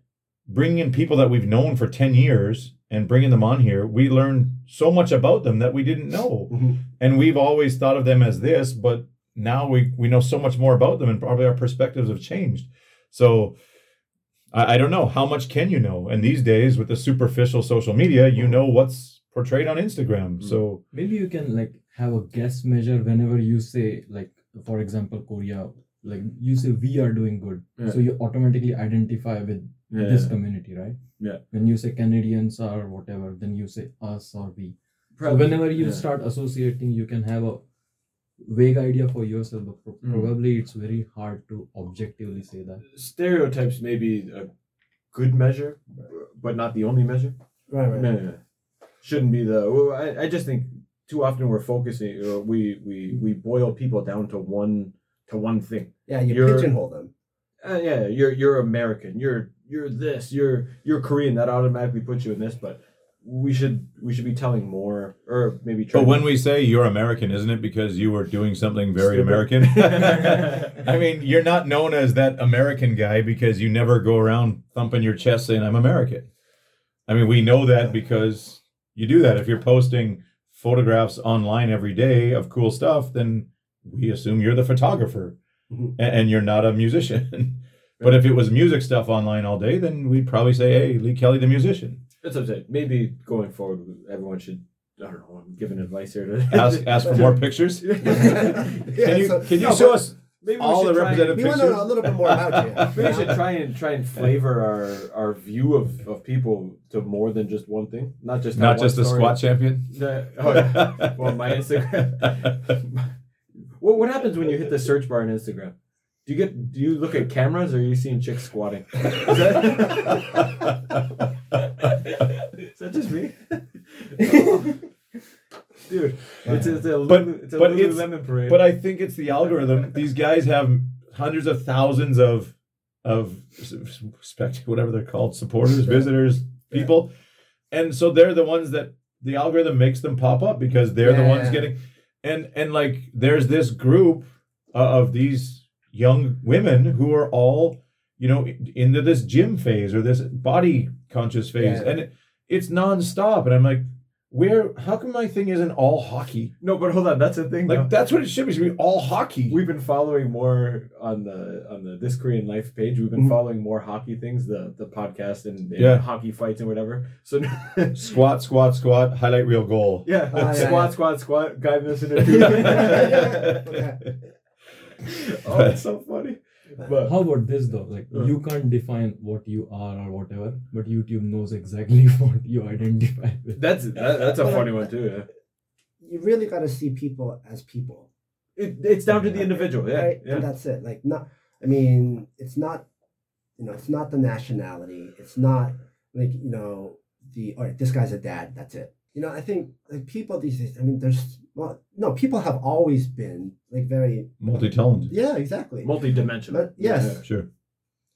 bringing in people that we've known for 10 years and bringing them on here we learn so much about them that we didn't know Mhm. and we've always thought of them as this but now we we know so much more about them and probably our perspectives have changed so I, I don't know how much can you know. And these days, with the superficial social media, you know what's portrayed on Instagram. Mm. So maybe you can like have a guess measure whenever you say like for example korea like you say we are doing good Yeah. so you automatically identify with Yeah. this community right Yeah. when you say canadians or whatever then you say us or we so Probably- whenever you yeah. start associating you can have a vague idea for yourself but pro- Mm. probably it's very hard to objectively say that stereotypes may be a good measure, but not the only measure. Right, right. No, no, no. Shouldn't be the. Well, I, I just think too often we're focusing. Or we we we boil people down to one to one thing. Yeah, you You're- pigeonhole them. Uh, yeah, you're you're American. You're you're this. You're you're Korean. That automatically puts you in this. But we should we should be telling more, or maybe. But trying when we say you're American, isn't it because you were doing something very Stupid. American? I mean, you're not known as that American guy because you never go around thumping your chest saying, I'm American. I mean, we know that because you do that. If you're posting photographs online every day of cool stuff, then we assume you're the photographer Mhm. a- and you're not a musician. but if it was music stuff online all day, then we'd probably say, hey, Lee Kelly, the musician. that's what I'm saying. Maybe going forward, everyone should. I don't know. I'm giving advice here to Ask, ask for more pictures. Yeah, Can you, so- can you No, show us Maybe all the should try- representative we want to pictures? know a little bit more about you. Maybe we should try and try and flavor our our view of, of people to more than just one thing, not just Not just a squat champion. The- oh, yeah. well, my Instagram. What what happens when you hit the search bar on Instagram? Do you get do you look at cameras or are you seeing chicks squatting? Is that, is that just me? Dude, it's, it's a, But- it's a but it's- Lululemon parade. but I think it's the algorithm. These guys have hundreds of thousands of of spect whatever they're called, supporters, visitors, people, and so they're the ones that the algorithm makes them pop up because they're the ones yeah. getting and and like there's this group uh, of these young women who are all you know into this gym phase or this body conscious phase Yeah. and it, it's nonstop and i'm like where how come my thing isn't all hockey no, but hold on, that's the thing. like though. that's what it should be. It should be all hockey. We've been following more on the on the This Korean Life page. We've been Mhm. following more hockey things, the the podcast and, and Yeah. hockey fights and whatever. So squat, squat, squat. Highlight reel goal. yeah, Ah, yeah, squat, yeah. squat, squat. Guy missing in a Oh, that's so funny. But how about this though like Uh. you can't define what you are or whatever but youtube knows exactly what you identify with that's that, that's a funny one too. Yeah, You really got to see people as people. it, it's down to the individual. Yeah, right? yeah. And that's it. Like not I mean, it's not you know, it's not the nationality. It's not like, you know, the all right, this guy's a dad, that's it. You know, I think like people these days, I mean, there's well no, people have always been like very Multi-talented. yeah, exactly. Multi-dimensional. But yes. Yeah. Sure.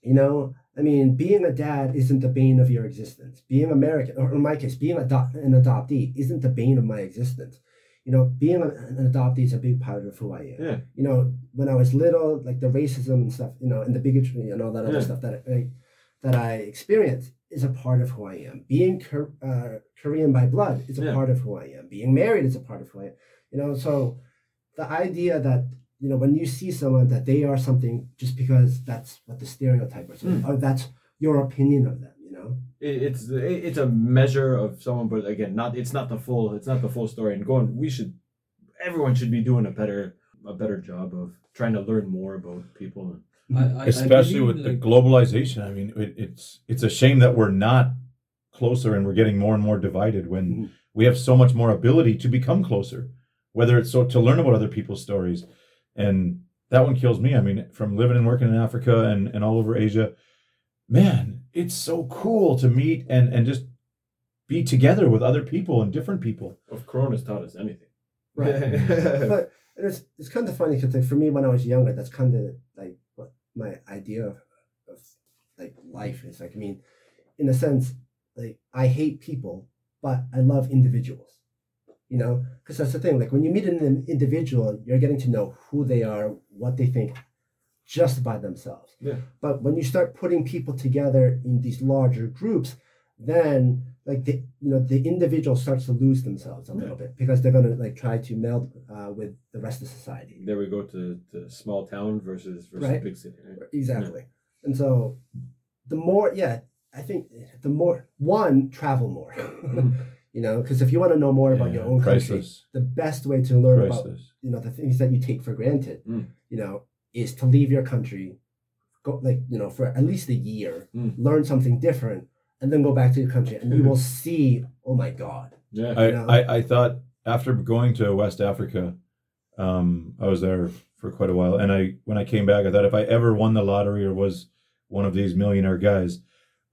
You know, I mean, being a dad isn't the bane of your existence. Being American, or in my case, being ado- an adoptee isn't the bane of my existence. You know, being a, an adoptee is a big part of who I am. Yeah. You know, when I was little, like the racism and stuff, you know, and the bigotry and all that other stuff that I, that I experienced is a part of who I am. Being uh, Korean by blood is a Yeah. part of who I am. Being married is a part of who I am. You know, so the idea that you know when you see someone that they are something just because that's what the stereotype or Mm. or that's your opinion of them. You know, It, it's it's a measure of someone, but again, not it's not the full it's not the full story. And going, we should everyone should be doing a better a better job of trying to learn more about people. I, I, I Especially believe, with the like, globalization. I mean, it, it's it's a shame that we're not closer and we're getting more and more divided when Mhm. we have so much more ability to become closer. Whether it's so to learn about other people's stories, and that one kills me. I mean, from living and working in Africa and, and all over Asia, man, it's so cool to meet and and just be together with other people and different people. If Corona's taught us anything, Right. but it's it's kind of funny because like, for me when I was younger, that's kind of like what my idea of, of like life is. Like I mean, in a sense, like I hate people, but I love individuals. You know, because that's the thing. Like when you meet an individual, you're getting to know who they are, what they think, just by themselves. Yeah. But when you start putting people together in these larger groups, then like the you know the individual starts to lose themselves a little bit because they're gonna like try to meld uh, with the rest of society. there we go to, to small town versus versus Right. big city. right? Exactly. And so the more yeah i think the more one travel more you know because if you want to know more about your own country the best way to learn about Priceless. you know the things that you take for granted Mm. you know is to leave your country go like you know for at least a year Mm. learn something different and then go back to your country and you will see oh my god Yeah. I, know? I, I thought after going to West Africa, um, I was there for quite a while, and I when I came back, I thought if I ever won the lottery or was one of these millionaire guys,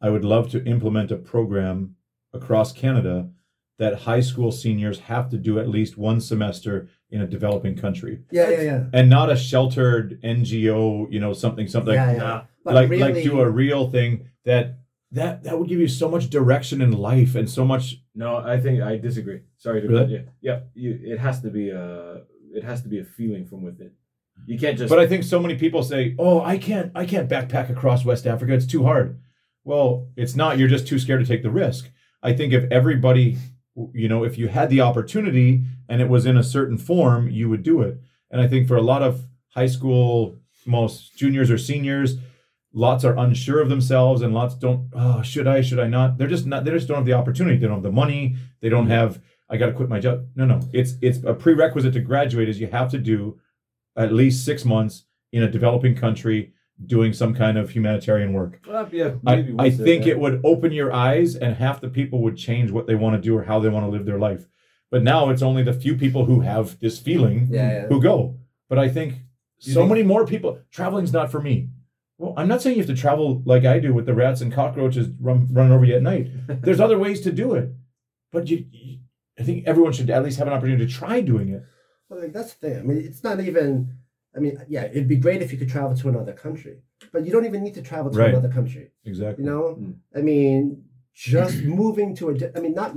I would love to implement a program across Canada that high school seniors have to do at least one semester in a developing country, yeah yeah yeah and not a sheltered NGO, you know, something something. yeah, yeah. Nah. But like really, like do a real thing that that that would give you so much direction in life and so much No, I think I disagree. Sorry to Really? you. Yeah, you, it has to be a it has to be a feeling from within. You can't just. But I think so many people say, "Oh, I can't, I can't backpack across West Africa. It's too hard." Well, it's not. You're just too scared to take the risk. I think if everybody, you know, if you had the opportunity and it was in a certain form, you would do it. And I think for a lot of high school, most juniors or seniors, lots are unsure of themselves, and lots don't. Oh, should I? Should I not? They're just not. They just don't have the opportunity. They don't have the money. They don't mm-hmm. have. I got to quit my job. No, no. It's it's a prerequisite to graduate. Is you have to do at least six months in a developing country doing some kind of humanitarian work. Well, yeah, I, maybe I think it would open your eyes and half the people would change what they want to do or how they want to live their life. But now it's only the few people who have this feeling yeah yeah who go. But I think so think- many more people traveling's not for me. Well, I'm not saying you have to travel like I do with the rats and cockroaches run, running over you at night. There's other ways to do it. But you, you I think everyone should at least have an opportunity to try doing it. Well, like that's the thing. I mean, it's not even. I mean, yeah, it'd be great if you could travel to another country, but you don't even need to travel to Right. another country. Exactly. You know, Mm. I mean, just moving to a. di- I mean, not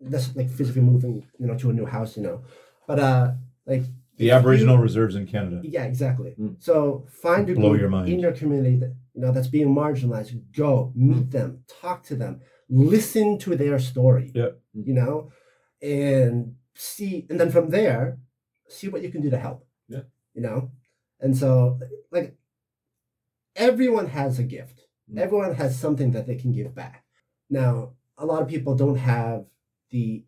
that's like physically moving, you know, to a new house, you know, but uh, like The Aboriginal you- reserves in Canada. yeah, exactly. Mm. So find a Blow group your mind. in your community that you know that's being marginalized. Go meet them, talk to them, listen to their story. Yeah. You know, and see, and then from there, see what you can do to help. Yeah. You know, and so like everyone has a gift. Mm. Everyone has something that they can give back. Now, a lot of people don't have the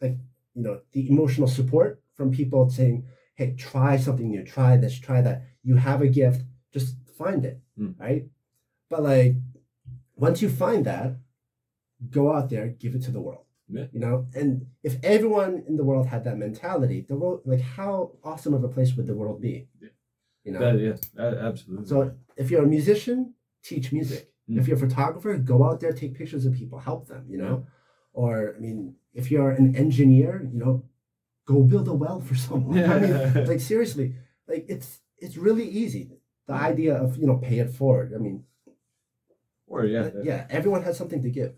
like you know the emotional support from people saying hey try something new try this try that you have a gift just find it Mm. right but like once you find that go out there give it to the world Yeah. you know and if everyone in the world had that mentality the world like how awesome of a place would the world be Yeah. you know That, yeah, absolutely. so if you're a musician, teach music. Mm. If you're a photographer, go out there, take pictures of people, help them, you know? Or I mean, if you're an engineer, you know, go build a well for someone. I mean, like seriously, like it's it's really easy. The idea of, you know, pay it forward. I mean, or yeah, yeah, everyone has something to give.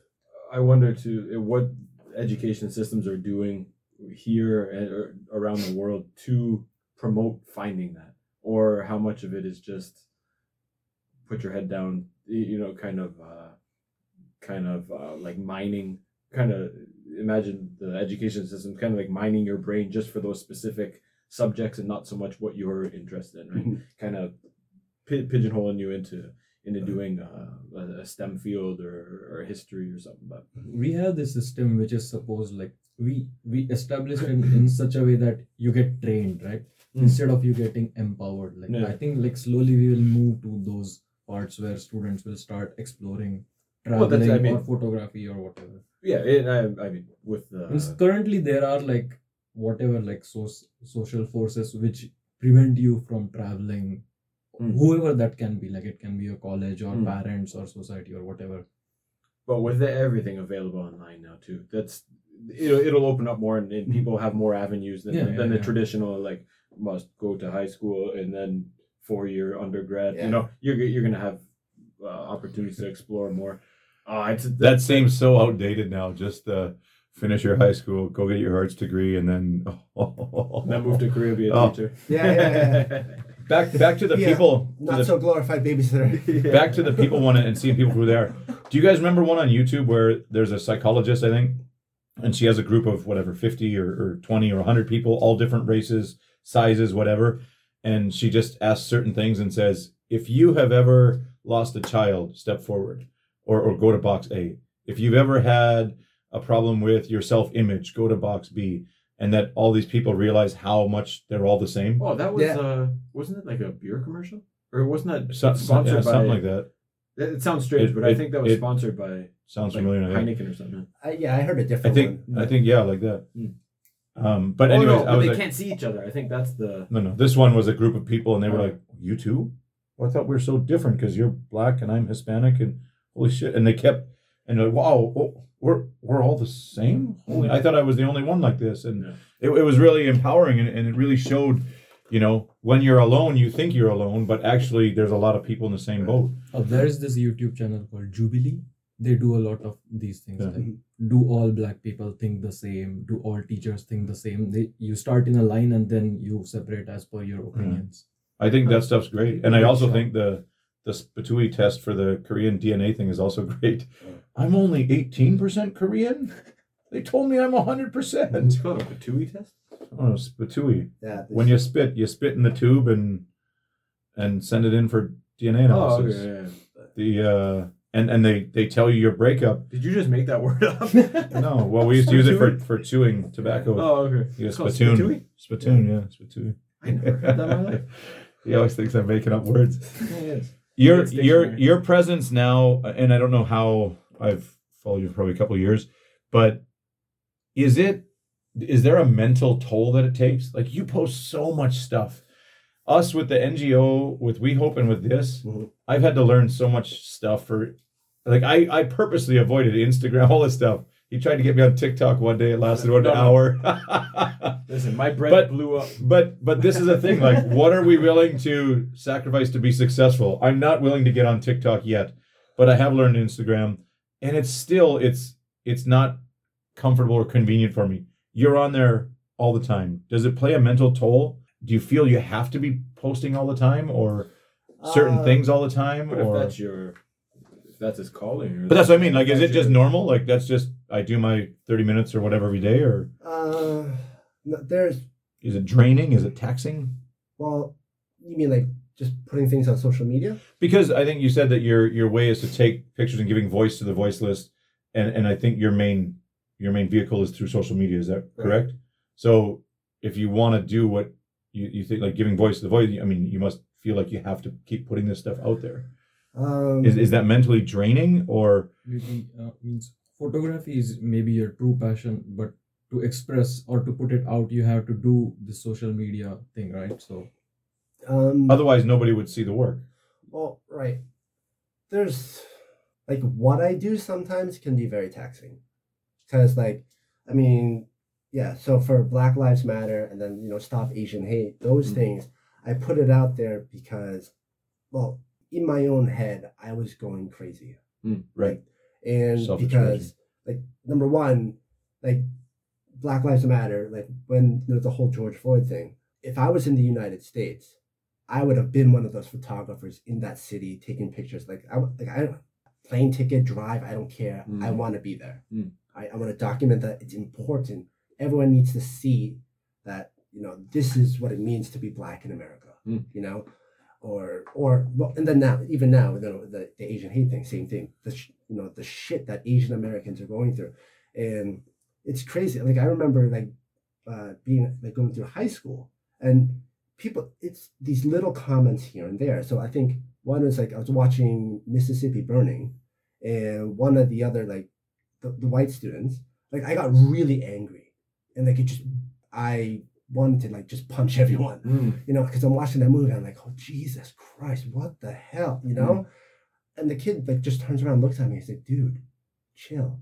I wonder too uh, what education systems are doing here and around the world to promote finding that, or how much of it is just put your head down, you know, kind of, uh, kind of uh, like mining, kind of imagine the education system kind of like mining your brain just for those specific subjects and not so much what you're interested in, right? Mhm. Kind of pi- pigeonholing you into into doing uh, a, STEM field or, or history or something. But we have this system which is supposed like we we establish it in such a way that you get trained right Mm. instead of you getting empowered like Yeah. i think like slowly we will move to those parts where students will start exploring traveling that's- I mean- or photography or whatever yeah, it, I, I mean, with the Means currently there are like whatever like so- social forces which prevent you from traveling Mm. whoever that can be like it can be your college or Mm. parents or society or whatever but with the, everything available online now too, that's it'll, it'll open up more and, and people have more avenues than, Yeah, than yeah, the yeah. traditional like must go to high school and then four year undergrad. Yeah. You know, you're you're gonna have uh, opportunities to explore more. Uh, it's That seems so outdated now. Just uh, finish your high school, go get your arts degree, and then then move to Korea, be a Oh. teacher. Yeah, yeah, yeah. back back to the Yeah, people. Not the- so glorified babysitter. back to the people one and seeing people who are there. Do you guys remember one on YouTube where there's a psychologist, I think, and she has a group of whatever, 50 or, or 20 or 100 people, all different races, sizes, whatever. And she just asks certain things and says, if you have ever lost a child, step forward or, or go to box A. If you've ever had a problem with your self image, go to box B. And that all these people realize how much they're all the same. Oh, that was Yeah. uh, wasn't it like a beer commercial, or wasn't that So- sponsored yeah, by? something like that. It, it sounds strange, It- but I think that was it- sponsored by Sounds like, familiar. to me. Heineken or something. I, yeah, I heard a I different I think one. I think yeah, like that. Hmm. Um, but oh, anyways, no, but they like, can't see each other. I think that's the. no, no. This one was a group of people, and they were like, "You too? Well, I thought we were so different because you're black and I'm Hispanic, and holy shit!" And they kept and they're like, "Wow, oh, we're we're all the same." Holy, I thought I was the only one like this, and Yeah. it, it was really empowering, and, and it really showed, you know, when you're alone, you think you're alone, but actually, there's a lot of people in the same boat. Uh, there is this YouTube channel called Jubilee. They do a lot of these things. Yeah. Like, do all black people think the same? Do all teachers think the same? They you start in a line and then you separate as per your opinions. I think that stuff's great, and I also think the the Spitui test for the Korean DNA thing is also great. I'm only eighteen percent Korean. They told me I'm hundred percent. It's called a Patui test. Oh, Spitui. yeah, this- When you spit, you spit in the tube and and send it in for DNA Oh, analysis. okay. yeah, yeah. The uh, and and they they tell you your breakup. Did you just make that word up? No, well, we used to use it for for chewing tobacco. Oh, okay. Yeah, It's called spittoon. Spitui? Spittoon, yeah, spittoon. I never heard that in my life. he always thinks I'm making up words. Yeah, it is. Your your your presence now, and I don't know how I've followed you for probably a couple of years, but is it is there a mental toll that it takes? Like you post so much stuff. Us with the NGO, with We Hope, and with this, Mhm. I've had to learn so much stuff for. Like I, I purposely avoided Instagram, all this stuff. He tried to get me on TikTok one day. It lasted one No, no. hour. Listen, my bread But- blew up. But but this is the thing. Like, what are we willing to sacrifice to be successful? I'm not willing to get on TikTok yet, but I have learned Instagram, and it's still it's it's not comfortable or convenient for me. You're on there all the time. Does it play a mental toll? Do you feel you have to be posting all the time, or certain Uh, things all the time, But if or? that's your, if that's his calling, or But that's what I mean. Like, is it that's just your- normal? Like, that's just I do my 30 minutes or whatever every day, or Uh, no, there's is it draining? Is it taxing? well, you mean like just putting things on social media? because I think you said that your your way is to take pictures and giving voice to the voiceless, and and I think your main your main vehicle is through social media. Is that Right. correct? So if you want to do what you, you think like giving voice to the voice, I mean, you must feel like you have to keep putting this stuff out there. Um, Is is that mentally draining or Maybe uh, means photography is maybe your true passion, but to express or to put it out, you have to do the social media thing, right? So um, otherwise nobody would see the work? Well, right. There's like what I do sometimes can be very taxing. Because, like, I mean, yeah, so for Black Lives Matter and then, you know, Stop Asian Hate, those Mhm. things, I put it out there because, well, in my own head, I was going crazy. Right. And because, like, number one, like, Black Lives Matter, like, when you know, the whole George Floyd thing, if I was in the United States, I would have been one of those photographers in that city taking pictures. Like I like I don't plane ticket, drive, I don't care. I Mm. want to be there. Mm. I, I want to document that it's important. Everyone needs to see that, you know, this is what it means to be black in America. Mm. You know? Or or well and then now even now, you know, the, the Asian hate thing, same thing. The you know, the shit that Asian Americans are going through. And it's crazy. Like I remember like uh being like going through high school and people it's these little comments here and there so i think one is like i was watching mississippi burning and one of the other like the, the white students like i got really angry and like it just i wanted to like just punch everyone Mm. you know because i'm watching that movie i'm like oh jesus christ what the hell you know? And the kid like just turns around looks at me he's like dude chill.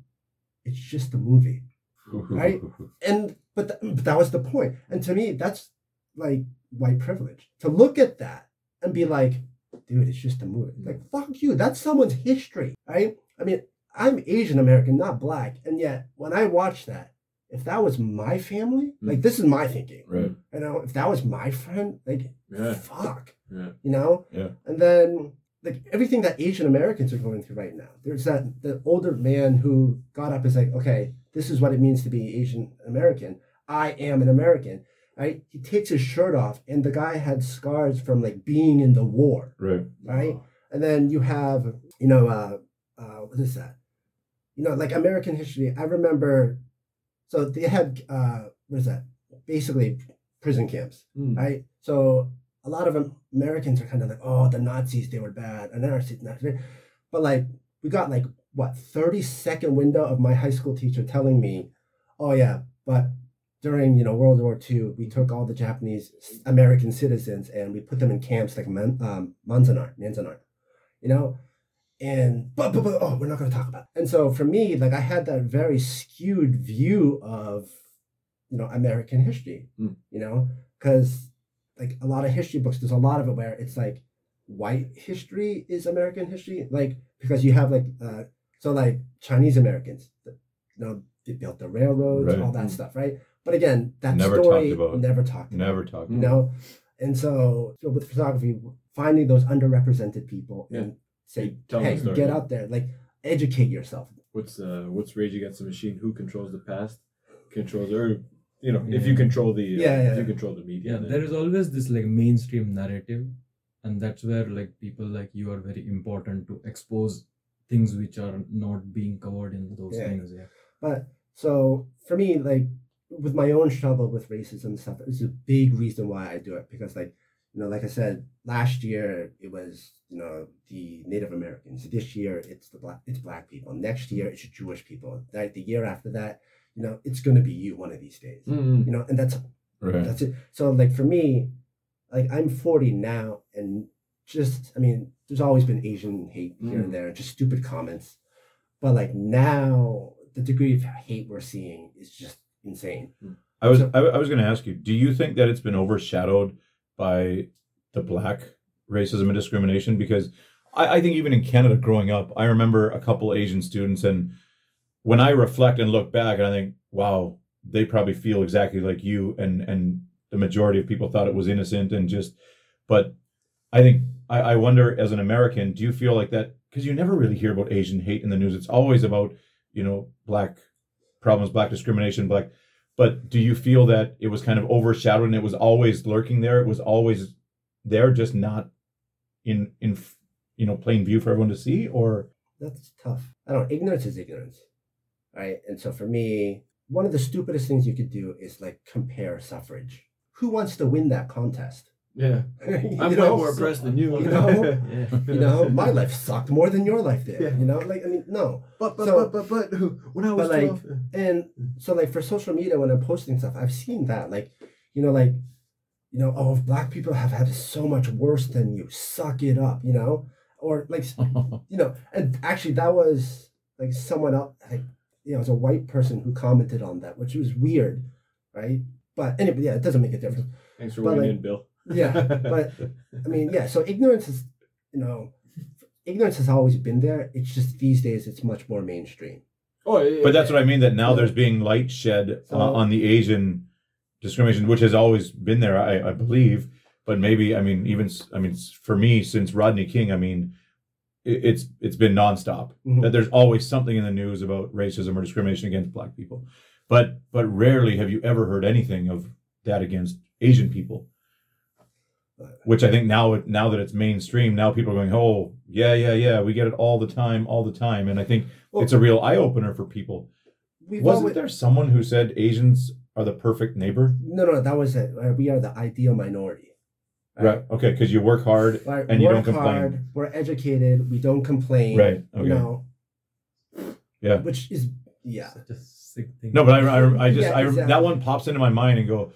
It's just a movie. Right? and but, th- but that was the point. point and to me that's like white privilege. To look at that and be like dude it's just a movie. Like fuck you that's someone's history right? I mean i'm asian american not black. And yet when i watch that if that was my family like this is my thinking Right. you know if that was my friend like Yeah. fuck Yeah. you know Yeah. and then like everything that asian americans are going through right now there's that the older man who got up is like okay this is what it means to be asian american i am an american right? He takes his shirt off, and the guy had scars from like being in the war, Right. right? And then you have, you know, uh, uh, what is that? You know, like American history. I remember, so they had, uh, what is that? Basically, prison camps, Mm. right? So a lot of Americans are kind of like, oh, the Nazis, they were bad, and Nazis, Nazis. But like, we got like what thirty second window of my high school teacher telling me, oh yeah, but during you know World War II, we took all the Japanese American citizens and we put them in camps like Man, um, Manzanar, Manzanar, you know, and but, but but oh, we're not going to talk about. It. And so for me, like I had that very skewed view of you know American history, Mm. you know, because like a lot of history books, there's a lot of it where it's like white history is American history, like because you have like uh so like Chinese Americans, you know, they built the railroads, Right. all that stuff, right? But again, that Never story talked about. never talked about, Never talk. you know. And so, so with photography, finding those underrepresented people and say, Tell them hey, the story, get out there, like educate yourself. What's uh what's Rage Against the Machine? Who controls the past? Controls or you know, if you control the uh, Yeah, yeah, if you control the media. yeah then- there is always this like mainstream narrative and that's where like people like you are very important to expose things which are not being covered in those Yeah. things yeah But so for me, like with my own struggle with racism and stuff, it's a big reason why I do it because, like, you know, like I said, last year it was you know the Native Americans. This year it's the black it's black people. Next year it's Jewish people. That the year after that, you know, it's gonna be you one of these days. Mm. You know, and that's Right. that's it. So like for me, like I'm 40 now, and just I mean, there's always been Asian hate here Mm. and there, just stupid comments. But like now, the degree of hate we're seeing is just insane. I was So- I, I was going to ask you. Do you think that it's been overshadowed by the black racism and discrimination? Because I, I think even in Canada, growing up, I remember a couple Asian students, and when I reflect and look back, and I think, wow, they probably feel exactly like you, and and the majority of people thought it was innocent and just. But I think I, I wonder, as an American, do you feel like that? Because you never really hear about Asian hate in the news. It's always about you know black problems, black discrimination, black but do you feel that it was kind of overshadowed and it was always lurking there it was always there just not in in you know plain view for everyone to see or That's tough. I don't. Ignorance is ignorance, right? And so for me, one of the stupidest things you could do is like compare suffrage. Who wants to win that contest? Yeah. I'm way more oppressed than you. You know? yeah You know, my life sucked more than your life did. Yeah. You know, like I mean, no. But but, So- but but but when I was but, like, And so like for social media when I'm posting stuff, I've seen that. Like, you know, like, you know, oh black people have had so much worse than you. Suck it up, you know? Or like you know, and actually that was like someone else like you know, it was a white person who commented on that, which was weird, right? But anyway, yeah, it doesn't make a difference. thanks for but, weighing like, in, Bill. Yeah, but I mean, yeah. So ignorance is, you know, ignorance has always been there. It's just these days it's much more mainstream. oh, yeah, but that's what i mean that now Yeah. there's being light shed So- uh, on the asian discrimination which has always been there I, I believe but maybe i mean even I mean for me since rodney king i mean it, it's it's been nonstop Mhm. that there's always something in the news about racism or discrimination against black people but but rarely have you ever heard anything of that against asian people which i think now now that it's mainstream now people are going oh yeah yeah yeah we get it all the time all the time and i think Well, it's a real eye-opener for people wasn't always, there someone who said asians are the perfect neighbor no, no, that was it. Uh, We are the ideal minority. right okay because you work hard Right, And you work don't complain. hard. We're educated. We don't complain. right okay You know. Yeah. Which is yeah. such a sick thing no but i, I, I just Yeah, I, exactly. that one pops into my mind and go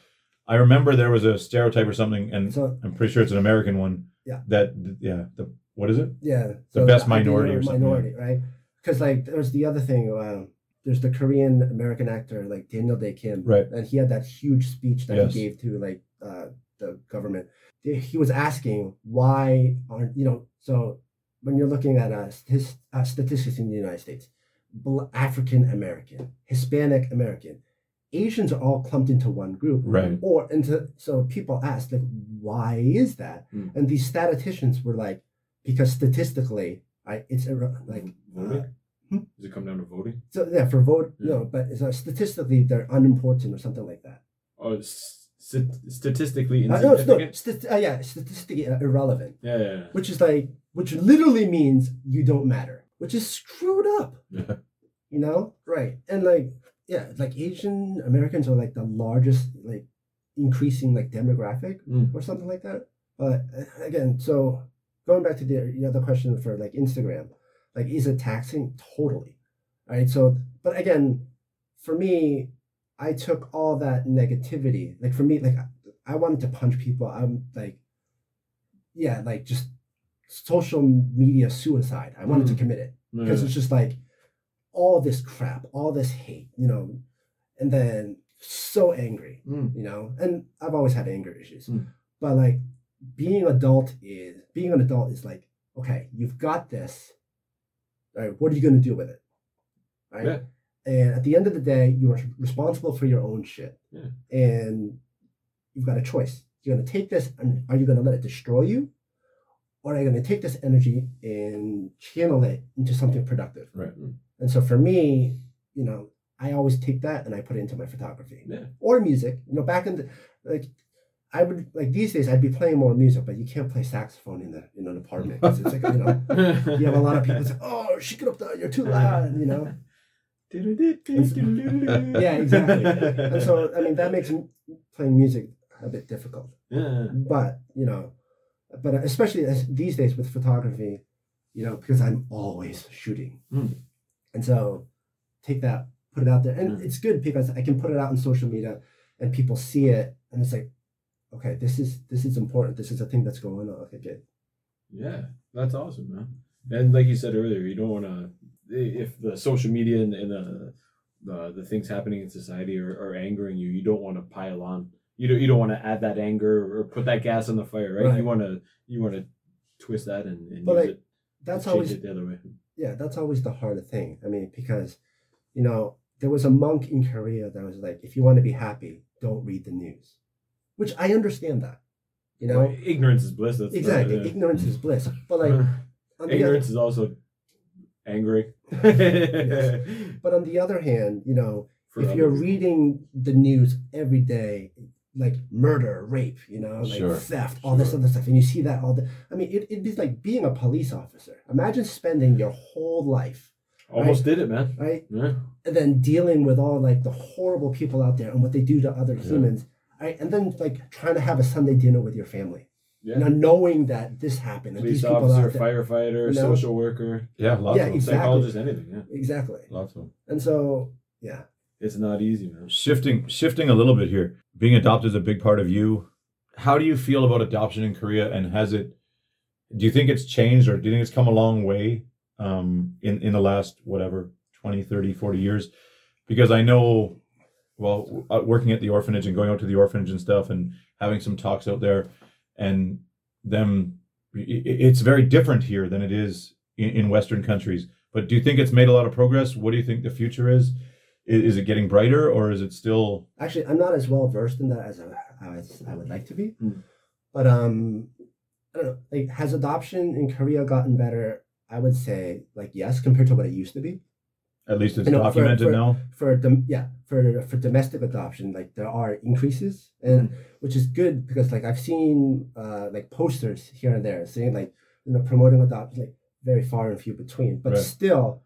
i remember there was a stereotype or something and So i'm pretty sure it's an american one Yeah. that yeah the what is it yeah. The best ideal minority or something, Minority, right? Because like there's the other thing. Um, there's the Korean American actor like Daniel Dae Kim, Right. And he had that huge speech that Yes. he gave to like uh, the government. He was asking why aren't you know? So when you're looking at uh, his uh, statistics in the United States, African American, Hispanic American, Asians are all clumped into one group. right Or into so people ask like, why is that? Mm. And these statisticians were like, because statistically, I it's like voting. uh, hmm? Does it come down to voting? so yeah for vote Yeah. no, but it's, uh, statistically they're unimportant or something like that. Oh, st- statistically Uh, no, no, insignificant. sti- uh, yeah, statistically irrelevant, yeah, yeah, yeah. which is like, which literally means you don't matter, which is screwed up. Yeah. You know, right? And like, yeah, like Asian Americans are like the largest, like, increasing like demographic Mm. or something like that. But uh, again, so going back to the, the other question for like Instagram, like, is it taxing? Totally. All right. So, but again, for me, I took all that negativity. Like for me, like I wanted to punch people. I'm like, yeah, like just social media suicide. I wanted to Mm. commit it because it's just like all this crap, all this hate, you know, and then so angry, Mm. you know, and I've always had anger issues, Mm. but like being adult is being an adult is like, okay, you've got this. All right, what are you going to do with it? Right. Yeah. And at the end of the day, you are responsible for your own shit. Yeah. And you've got a choice. You're going to take this and are you going to let it destroy you? Or are you going to take this energy and channel it into something productive? Right. And so for me, you know, I always take that and I put it into my photography Yeah. or music. You know, back in the like, I would like these days I'd be playing more music, but you can't play saxophone in the in an apartment 'cause it's like you know you have a lot of people say, "Oh, shake it up, there, you're too loud," you know. Yeah, exactly. And so I mean that makes playing music a bit difficult. yeah. But you know, but especially as these days with photography, you know, because I'm always shooting, Mm. And so take that, put it out there, and Mm. it's good because I can put it out on social media, and people see it, and it's like, okay, this is this is important. This is a thing that's going on. Okay, good. Yeah, that's awesome, man. And like you said earlier, you don't want to if the social media and, and the, the the things happening in society are, are angering you, you don't want to pile on. You don't you don't want to add that anger or put that gas on the fire, right? Right. You want to you want to twist that and, and But, use like, it. That's change always it the other way. Yeah, that's always the hard thing. I mean, because you know there was a monk in Korea that was like, if you want to be happy, don't read the news, which I understand that. You know, Well, ignorance is bliss. That's exactly. Ignorance is bliss. But like, on the ignorance is also angry. But on the other hand, you know, For if other you're reading the news every day, like murder, rape, you know, like Sure, theft, all this other stuff, and you see that all the, I mean, it, it'd be like being a police officer. Imagine spending your whole life, almost did it, man. right? Yeah. And then dealing with all like the horrible people out there and what they do to other Yeah. humans, right? And then like trying to have a Sunday dinner with your family, Yeah. you know, knowing that this happened and Police these officer, there. firefighter, You know? social worker, Yeah, lots Yeah, of them. exactly. psychologist, anything. Yeah. Exactly. Lots of them. And so, yeah. It's not easy, man. Shifting shifting a little bit here. Being adopted is a big part of you. How do you feel about adoption in Korea and has it do you think it's changed or do you think it's come a long way um in in the last whatever 20 30 40 years because I know well uh, working at the orphanage and going out to the orphanage and stuff and having some talks out there and them it's very different here than it is in, in western countries but do you think it's made a lot of progress what do you think the future is is it getting brighter or is it still Actually, I'm not as well versed in that as I, as I would like to be. Mm. But um, I don't know. Like, has adoption in Korea gotten better? I would say, like, yes, compared to what it used to be. at least it's You know, for- documented for- now For dom- yeah, for for domestic adoption, like there are increases, and which is good because like I've seen uh like posters here and there saying like you know promoting adoption, like very far and few between. But Right. still,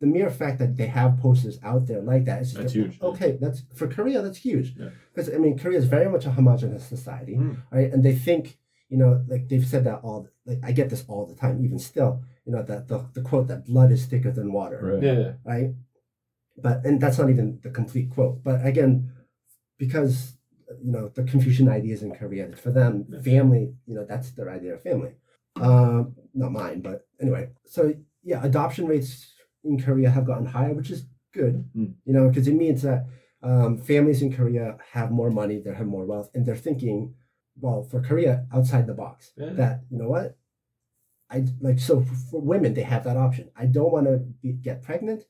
the mere fact that they have posters out there like that is just That's like, huge, yeah. Okay, that's for Korea. That's huge Yeah. because I mean Korea is very much a homogenous society, Mm. right? And they think you know like they've said that all like I get this all the time, even still. You know that the, the quote that blood is thicker than water right Yeah. right? But and that's not even the complete quote. But again, because you know the Confucian ideas in Korea, for them, Yeah. family, you know, that's their idea of family. Um, not mine, but anyway. So yeah, adoption rates in Korea have gotten higher, which is good. Mm. You know, because it means that um, families in Korea have more money, they have more wealth, and they're thinking, well, for Korea, outside the box. Yeah. That you know what. I like so for, women they have that option. I don't want to get pregnant,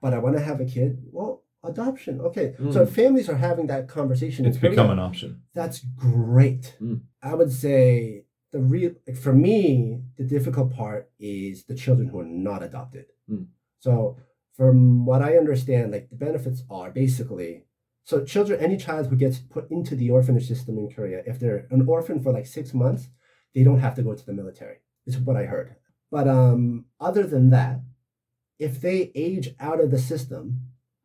but I want to have a kid. Well, adoption. Okay, so Mm. if families are having that conversation. it's Korea, become an option That's great. Mm. I would say the real like, for me the difficult part is the children who are not adopted. Mm. So from what I understand, like the benefits are basically So children, any child who gets put into the orphanage system in Korea, if they're an orphan for like six months, they don't have to go to the military. Is what I heard. But um, other than that, if they age out of the system,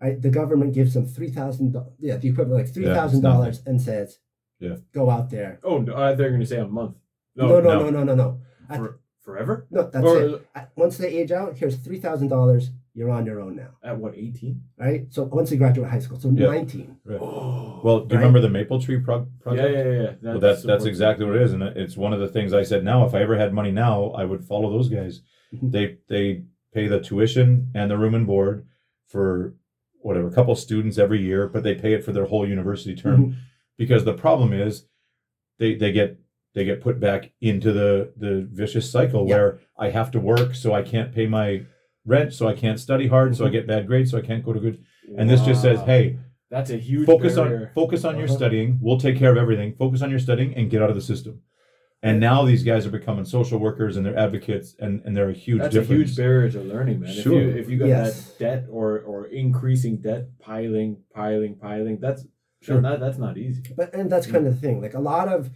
right, the government gives them three thousand, yeah, the equivalent like three thousand dollars, and says, Yeah. go out there. Oh, no, I thought you were going to say a month. No, no, no. no, no, no, no. I- For, forever? No, that's Or- it. I- Once they age out, here's three thousand dollars. You're on your own now, At what, 18? right? So once they graduate high school, so Yeah. nineteen. Oh. Well, do you Right. remember the Maple Tree pro- yeah, project? yeah, yeah. Well, that's that's exactly what it is, and it's one of the things I said. Now, if I ever had money now, I would follow those guys. Mhm. They they pay the tuition and the room and board for whatever a couple students every year, but they pay it for their whole university term. Mhm. Because the problem is, they they get they get put back into the the vicious cycle Yeah. where I have to work, so I can't pay my rent, so I can't study hard, so I Mhm. get bad grades, so I can't go to good. And this just says, hey, That's a huge focus barrier. on focus on your Uh-huh. studying. We'll take care of everything. Focus on your studying and get out of the system. And now these guys are becoming social workers and they're advocates and, and they're a huge That's a huge barrier to learning, man. Sure. If you if you got Yes. that debt or or increasing debt, piling, piling, piling, that's Sure. that, that's not easy. But and that's kind of the thing. Like a lot of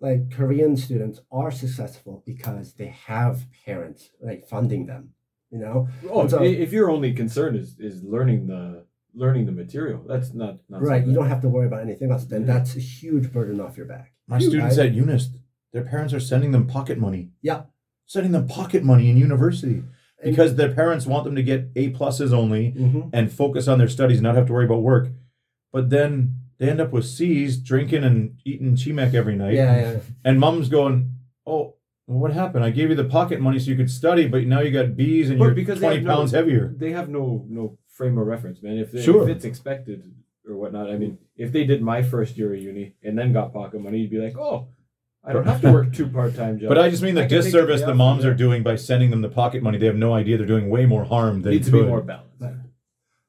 like Korean students are successful because they have parents like funding them. You know, Oh, so- if your only concern is is learning the learning the material, that's not, not right? so You don't have to worry about anything else. Then Yeah. that's a huge burden off your back. My students Right? at Eunice, their parents are sending them pocket money. Yeah. Sending them pocket money in university And- because their parents want them to get A pluses only Mhm. and focus on their studies and not have to worry about work. But then they end up with C's, drinking and eating chimaek every night. Yeah, yeah. And mom's going, Oh, what happened? I gave you the pocket money so you could study, but now you got B's and But you're because they 20 have no- pounds heavier. They have no no frame of reference, man. If, they, Sure. if it's expected or whatnot, I mean, if they did my first year of uni and then got pocket money, you'd be like, oh, I don't have to work two part time jobs. But I just mean the I disservice day the moms are doing by sending them the pocket money. They have no idea they're doing way more harm It than needs to be more balanced.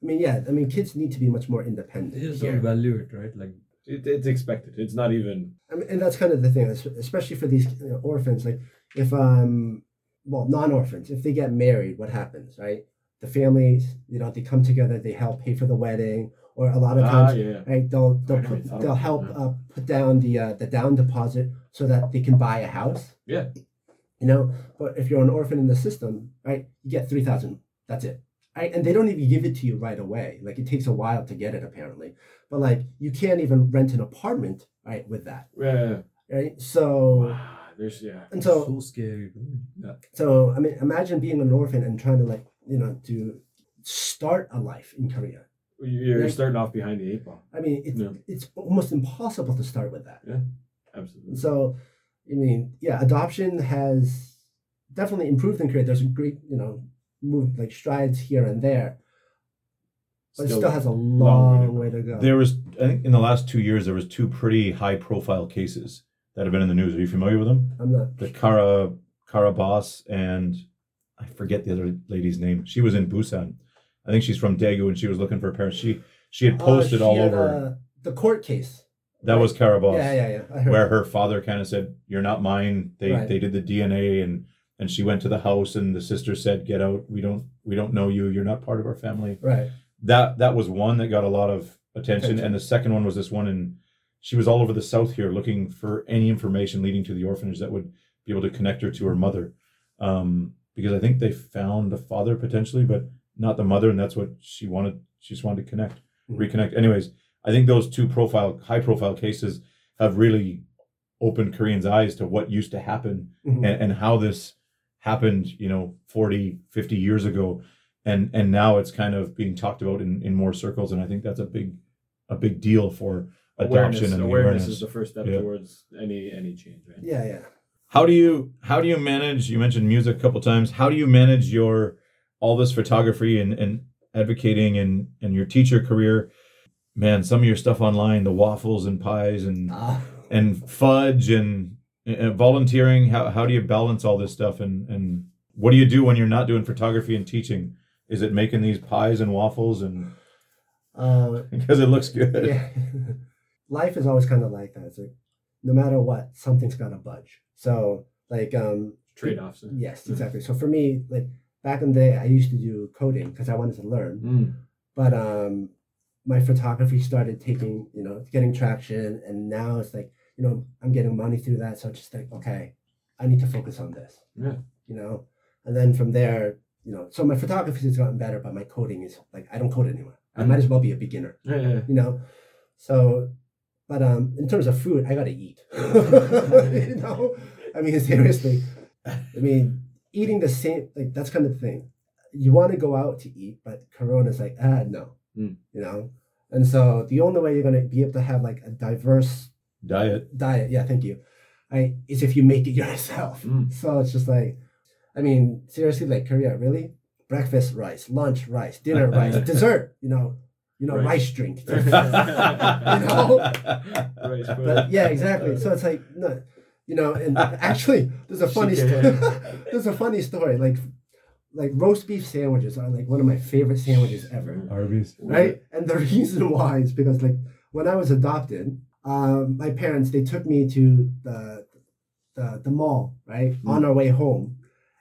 I mean, yeah. I mean, kids need to be much more independent. They just don't value it, right? Like It, it's expected. It's not even. I mean, and that's kind of the thing, especially for these you know, orphans. Like, if um, well, non-orphans, if they get married, what happens, right? The families, you know, they come together, they help pay for the wedding, or a lot of Ah, times, yeah. right? They'll they'll put, they'll help that. uh, put down the uh, the down deposit so that they can buy a house. Yeah. You know, but if you're an orphan in the system, right, you get three thousand. That's it. Right? And they don't even give it to you right away. Like it takes a while to get it, apparently. But like you can't even rent an apartment, right, with that. Yeah. Right. So Wow, There's yeah. and so so scary. dude. so I mean, imagine being an orphan and trying to like you know to start a life in Korea. You're Right. starting off behind the eight ball. I mean, it's Yeah. it's almost impossible to start with that. Yeah. Absolutely. So, I mean, yeah, adoption has definitely improved in Korea. There's a great you know move like strides here and there, but it still has a long, way to go. There was, I think, in the last two years, there was two pretty high-profile cases that have been in the news. Are you familiar with them? I'm not. The Kara Kara Bos and I forget the other lady's name. She was in Busan. I think she's from Daegu, and she was looking for her parents. She she had Uh, posted she all had, over. uh, the court case. that was Kara Bos. Yeah, yeah, yeah. Where that. her father kind of said, "You're not mine." They Right. they did the DNA and and she went to the house and the sister said, "Get out. We don't we don't know you. You're not part of our family." right. That that was one that got a lot of attention, and the second one was this one and She was all over the south here looking for any information leading to the orphanage that would be able to connect her to her mother, um, because I think they found the father potentially, but not the mother, and that's what she wanted. She just wanted to connect, Mhm. reconnect. Anyways, I think those two profile, high profile cases have really opened Koreans' eyes to what used to happen Mhm. and, and how this happened, you know, 40, 50 years ago. And and now it's kind of being talked about in, in more circles. And I think that's a big a big deal for adoption awareness, and awareness awareness. is the first step Yeah. towards any any change, right? Yeah, yeah. How do you how do you manage you mentioned music a couple times. How do you manage your all this photography and, and advocating and, and your teacher career? Man, some of your stuff online, the waffles and pies and Uh, and fudge and, and volunteering how, how do you balance all this stuff and, and what do you do when you're not doing photography and teaching is it making these pies and waffles and uh, because it looks good yeah. Life is always kind of like that. It's like no matter what, something's got to budge. So, like, um, Trade offs. yes, exactly. So for me, like back in the day, I used to do coding because I wanted to learn. Mm. But um, my photography started taking, you know, getting traction, and now it's like, you know, I'm getting money through that. So it's just like, okay, I need to focus on this. Yeah. You know, and then from there, you know, so my photography has gotten better, but my coding is like I don't code anymore. I might as well be a beginner. Yeah, yeah. You know, so, but um, in terms of food, I gotta eat. you know, I mean seriously, I mean eating the same like that's kind of thing. You want to go out to eat, but Corona's like ah no, Mm. you know, and so the only way you're gonna be able to have like a diverse Diet. diet, yeah, thank you, I is if you make it yourself. Mm. So it's just like, I mean, seriously, like Korea, really, breakfast rice, lunch rice, dinner rice, dessert, you know, you know, Rice. rice drink. you know, Right, but yeah, exactly. So it's like no, you know, and actually, there's a funny, sto- Chicken. there's a funny story. Like, like roast beef sandwiches are like one of my favorite sandwiches ever, Arby's. right? And the reason why is because like when I was adopted, um, my parents they took me to the the, the mall, right, on our way home,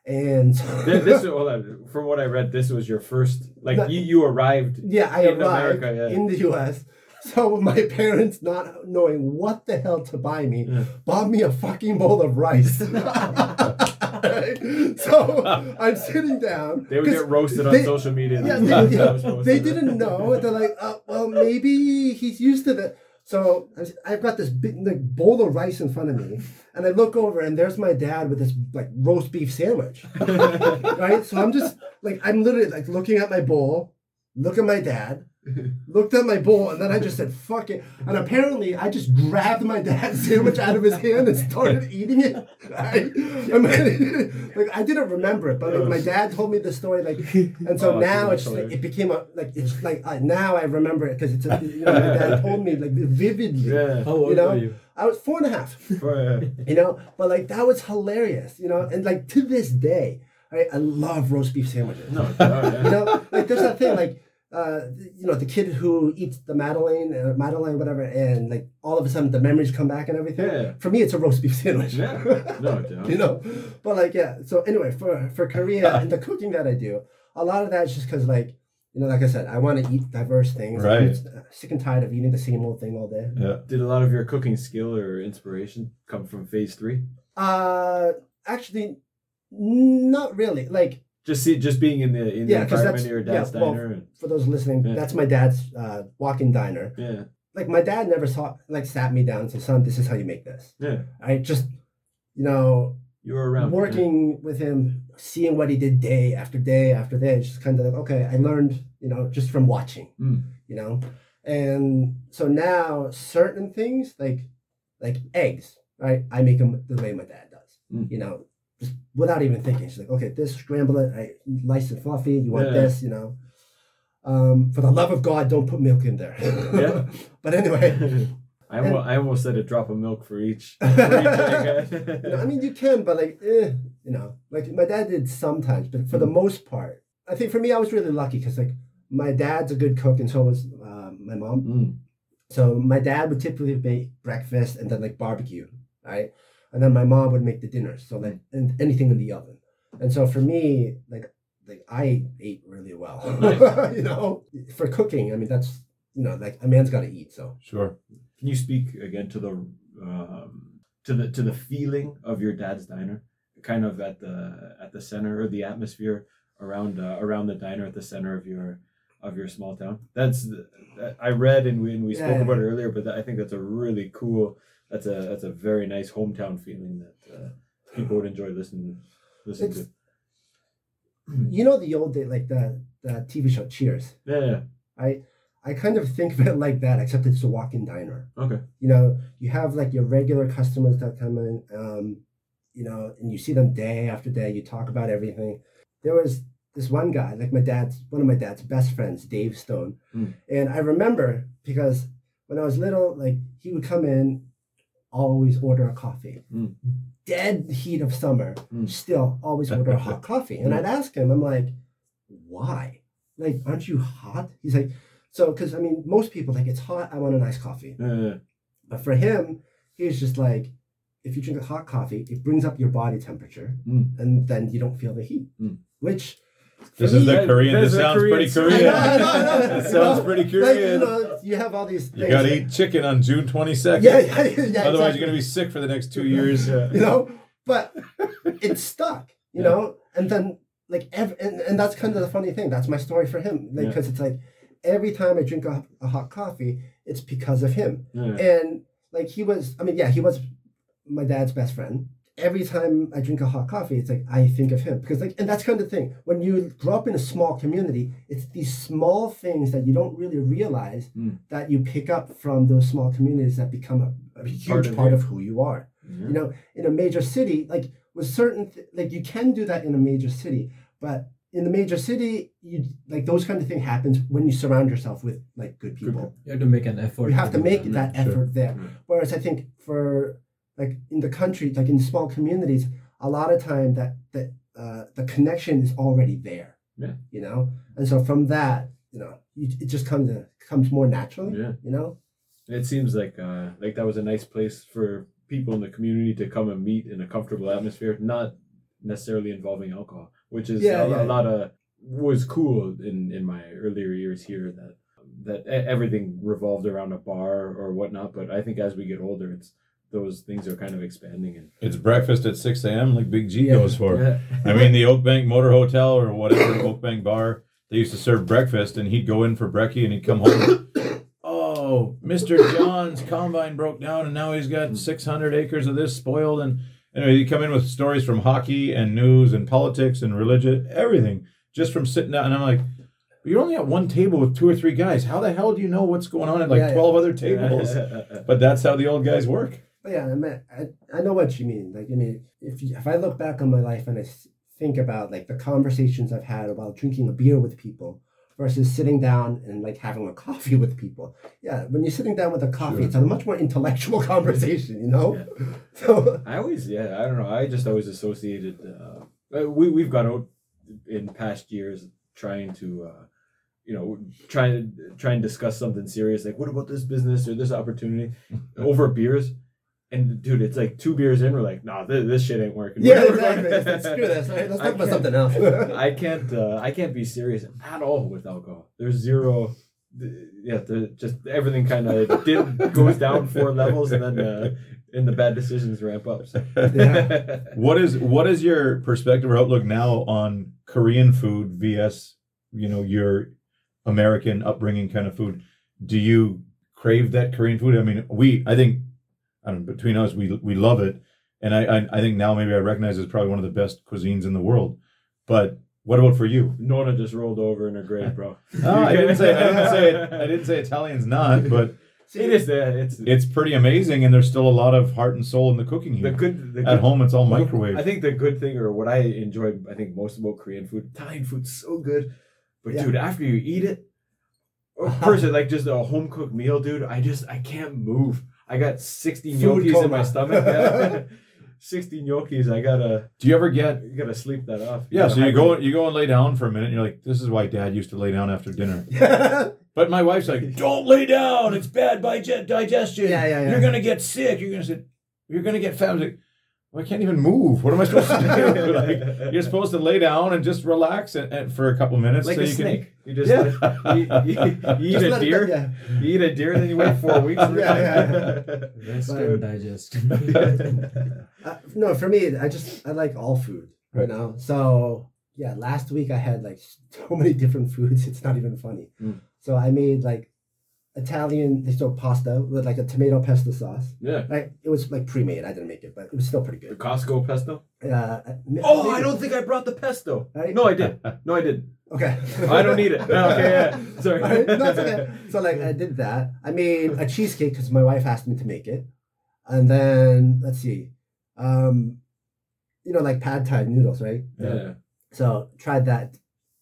and This, this on. From what I read, this was your first. Like No. you, you arrived. Yeah, I in arrived America, yeah. in the U.S. So my parents, not knowing what the hell to buy me, Yeah. bought me a fucking bowl of rice. Right? So I'm sitting down. They would get roasted on social media. Yeah, they, yeah, they didn't know. They're like, uh, well, maybe he's used to that. So I've got this big like, bowl of rice in front of me, and I look over, and there's my dad with this like roast beef sandwich. right? So I'm just like I'm literally like looking at my bowl, look at my dad, looked at my bowl, and then I just said fuck it. And apparently I just grabbed my dad's sandwich out of his hand and started eating it. Right? I mean, like I didn't remember it, but like my dad told me the story. Like, and so Oh, now it's that's like, it became a like it's like uh, now I remember it because it's a, you know my dad told me like vividly. Yeah. How old You know, were you? I was four and a half For, you know but like that was hilarious you know and like to this day I, I love roast beef sandwiches no, no, you know like there's that thing like uh you know the kid who eats the madeleine uh, madeleine whatever and like all of a sudden the memories come back and everything Yeah. for me it's a roast beef sandwich Yeah. No, no. you know but like yeah so anyway for for korea and the cooking that i do a lot of that is just because like you know like i said i want to eat diverse things I'm Right. uh, sick and tired of eating the same old thing all day Yeah. Did a lot of your cooking skill or inspiration come from Phase Three? uh actually not really like Just see, just being in the in Yeah, the environment of your dad's yeah, well, diner. And, for those listening, Yeah. that's my dad's uh, walk-in diner. yeah, Like my dad never saw like sat me down and said, "Son, this is how you make this." yeah. I just, you know, You were around working with him, seeing what he did day after day after day. It's just kind of like, okay, I learned, you know, just from watching, Mm. you know, and so now certain things like like eggs, right? I make them the way my dad does, Mm. you know, without even thinking. She's like, okay, this scramble it, I nice and fluffy. You want Yeah. this, you know. Um, for the love of God, don't put milk in there. Yeah. but anyway, I almost, I almost said a drop of milk for each. For each you know, I mean, you can, but like, eh, you know, like my dad did sometimes, but for the most part, I think for me, I was really lucky because like my dad's a good cook, and so was uh, my mom. Mm. So my dad would typically make breakfast and then like barbecue, right? And then my mom would make the dinner, so like and anything in the oven. And so for me, like like I ate really well, you know. For cooking, I mean that's you know like a man's got to eat. So Sure. Can you speak again to the um, to the to the feeling of your dad's diner, kind of at the at the center or the atmosphere around uh, around the diner at the center of your of your small town? That's that I read and we and we spoke Yeah. about it earlier, but I think that's a really cool. That's a that's a very nice hometown feeling that uh, people would enjoy listening listening It's- to. you know the old day like the the TV show Cheers. Yeah, yeah. I I kind of think of it like that, except it's a walk-in diner. Okay. You know, you have like your regular customers that come in, um, you know, and you see them day after day. You talk about everything. There was this one guy, like my dad's one of my dad's best friends, Dave Stone, Mm. and I remember because when I was little, like he would come in, always order a coffee. Mm. Dead heat of summer, Mm. still always order a hot coffee. And Mm. I'd ask him, I'm like, why? Like, aren't you hot? He's like, so, because I mean, most people like it's hot. I want a nice coffee. Yeah, yeah. But for him, he was just like, if you drink a hot coffee, it brings up your body temperature, Mm. and then you don't feel the heat. Mm. Which, This For is the Korean. This sounds Korean pretty. Korean. I know, I know, I know. That sounds pretty Korean. You you have all these. You gotta eat chicken on June twenty second. Yeah, yeah, yeah. yeah Otherwise, exactly. you're gonna be sick for the next two years. you know but it stuck you know and then like every, and, and that's kind of the funny thing that's my story for him Yeah. because it's like every time i drink a, a hot coffee it's because of him Yeah. and like he was i mean yeah he was my dad's best friend every time i drink a hot coffee it's like i think of him because like and that's kind of the thing when you grow up in a small community it's these small things that you don't really realize Mm. that you pick up from those small communities that become a, a huge of part of who you are Yeah. you know in a major city like with certain th- like you can do that in a major city but in the major city you like those kind of thing happens when you surround yourself with like good people You have to make an effort. you have to make that. that Sure. effort there Mm. whereas i think for like in the country like in small communities a lot of time that that uh, the connection is already there Yeah. you know and so from that you know you, it just comes uh, comes more naturally Yeah. you know It seems like uh, like that was a nice place for people in the community to come and meet in a comfortable atmosphere, not necessarily involving alcohol, which is Yeah, a, yeah. a lot of was cool in in my earlier years here that that everything revolved around a bar or whatnot. But I think as we get older, it's those things are kind of expanding and It's breakfast at six a.m. like Big G Yeah. goes for. yeah. I mean, the Oak Bank Motor Hotel or whatever Oak Bank Bar, they used to serve breakfast, and he'd go in for brekkie, and he'd come home. oh, Mister John's combine broke down, and now he's got six hundred acres of this spoiled, and anyway, he'd come in with stories from hockey and news and politics and religion, everything, just from sitting down. And I'm like, you're only at one table with two or three guys. How the hell do you know what's going on at like Yeah, yeah. twelve other tables? but that's how the old guys work. But yeah, I, mean, I, I know what you mean. Like, I mean, if you, if I look back on my life and I think about like the conversations I've had about drinking a beer with people versus sitting down and like having a coffee with people. Yeah, when you're sitting down with a coffee, Sure. it's a much more intellectual conversation, you know. So I always, yeah, I don't know. I just always associated. Uh, uh, we we've gone out in past years trying to, uh, you know, try to try and discuss something serious like what about this business or this opportunity over beers. And dude, it's like two beers in, we're like, nah, this, this shit ain't working. yeah, We're- exactly. It's like, Screw this. Let's talk about can't- something else. I can't, uh, I can't be serious at all with alcohol. There's zero. Yeah, the, just everything kind of dip goes down four levels, and then uh, and the bad decisions ramp up. So. Yeah. What is what is your perspective or outlook now on Korean food vs you know your American upbringing kind of food? Do you crave that Korean food? I mean, we I think I don't know, between us we we love it, and I, I I think now maybe I recognize it's probably one of the best cuisines in the world. But what about for you? Nonna just rolled over in her grave, bro. No, I didn't say I didn't say it, I didn't say Italian's not, but It is there. It's it's pretty amazing, and there's still a lot of heart and soul in the cooking here. the good. The At good, home, it's all microwave. I think the good thing, or what I enjoy, I think most about Korean food, Italian food's so good, but Yeah. dude, after you eat it, or person like just a home cooked meal, dude, I just I can't move. I got sixty Food gnocchis in my stomach. Yeah. sixty gnocchis. I gotta Do you ever get you gotta sleep that off. Yeah, so you hibernate. go you go and lay down for a minute. and You're like, this is why Dad used to lay down after dinner. But my wife's like, don't lay down. It's bad dige- digestion. yeah, yeah. You're gonna get sick. You're gonna sit. You're gonna get fat. I well, I can't even move. What am I supposed to do? like, you're supposed to lay down and just relax and, and for a couple minutes. like so a you snake. You just Yeah. like, you, you, you eat a let it- deer. yeah. You eat a dear, then you wait four weeks. Yeah, yeah, Rest But- and digest. Uh, no, for me, I just I like all food. You Right. know, so yeah. Last week I had like so many different foods. It's not even funny. Mm. So I made like Italian, they still pasta with like a tomato pesto sauce. yeah. Like it was like pre-made. I didn't make it, but it was still pretty The good. Costco pesto. Uh, Oh, I don't think I brought the pesto. Right? No, I did. No, I didn't. Okay. I don't need it. No, okay, yeah. Sorry. Alright, no, it's okay. So like I did that. I made a cheesecake because my wife asked me to make it, and then let's see, um, you know, like pad thai noodles, right? Yeah. So tried that.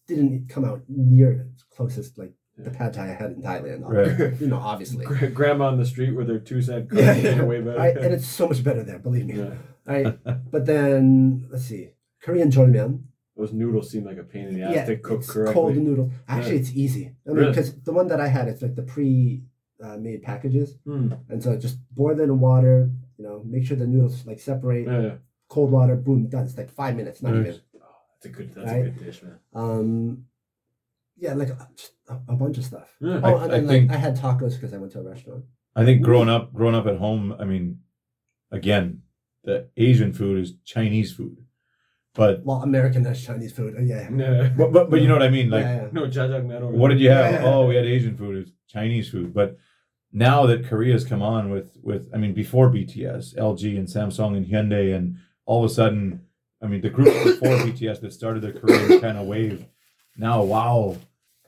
Didn't come out near as closest like the pad thai I had in Thailand. Right. You know, obviously. Grandma on the street with her two cent Yeah, yeah. way better. Right, and it's so much better there. Believe me. yeah. Right, but then let's see, Korean jjolmyeon. Those noodles seem like a pain in the ass yeah, to cook it's correctly. cold noodles. Actually, Yeah. it's easy. I mean, Really? because the one that I had, it's like the pre-made packages. Hmm. And so just boil it in water, you know, make sure the noodles like separate, Yeah, cold water, boom, done. It's like five minutes, not Nice. even. That's a good. That's Right? a good dish, man. Um, yeah, like uh, a, a bunch of stuff. Yeah. Oh, I- and I then think- like I had tacos because I went to a restaurant. I think growing up, growing up at home, I mean, again, the Asian food is Chinese food, but Well, American has Chinese food. uh, Yeah. Yeah. but but, but you know what I mean. Like, yeah, yeah. No jajangmyeon what did you have? Yeah, yeah. Oh, we had Asian food. It's Chinese food. But now that Korea's come on with with, I mean, before BTS, LG and Samsung and Hyundai, and all of a sudden, I mean, the group before BTS that started their Korean kind of wave. Now, wow,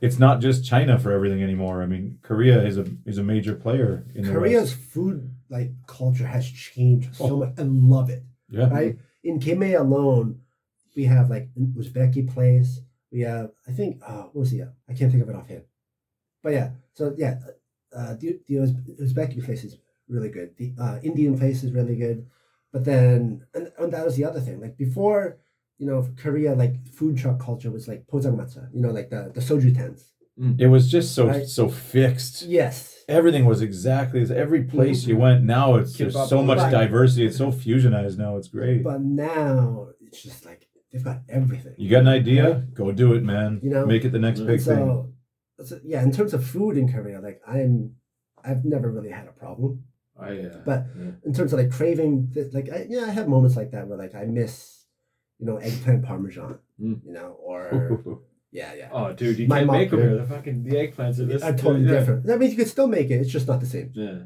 it's not just China for everything anymore. I mean, Korea is a is a major player in the Korea's West. food like culture has changed so Oh. much. I love it. Yeah, Right in Gimhae alone, we have like an Uzbeki place. We have I think uh, what was the I can't think of it offhand. But yeah, so yeah, uh, the, the Uzbeki place is really good. The uh, Indian place is really good. But then and, and that was the other thing. Like before, you know, Korea like food truck culture was like pojangmacha. You know, like the the soju tents. it was just so Right. so fixed. Yes. everything was exactly as every place you went now it's there's so much Right. diversity it's so fusionized now it's great But now it's just like they've got everything. you got an idea go do it man You know? make it the next And big thing so, so yeah, in terms of food in Korea, like I'm, I've never really had a problem. I, uh, But yeah. in terms of like craving, like I, yeah, I have moments like that where like I miss, you know, eggplant parmesan, Mm. you know, or yeah, yeah, Oh, dude, you My can't mom- make them here. The fucking the eggplants are this. are totally yeah. different. That means you could still make it; it's just not the same. Yeah.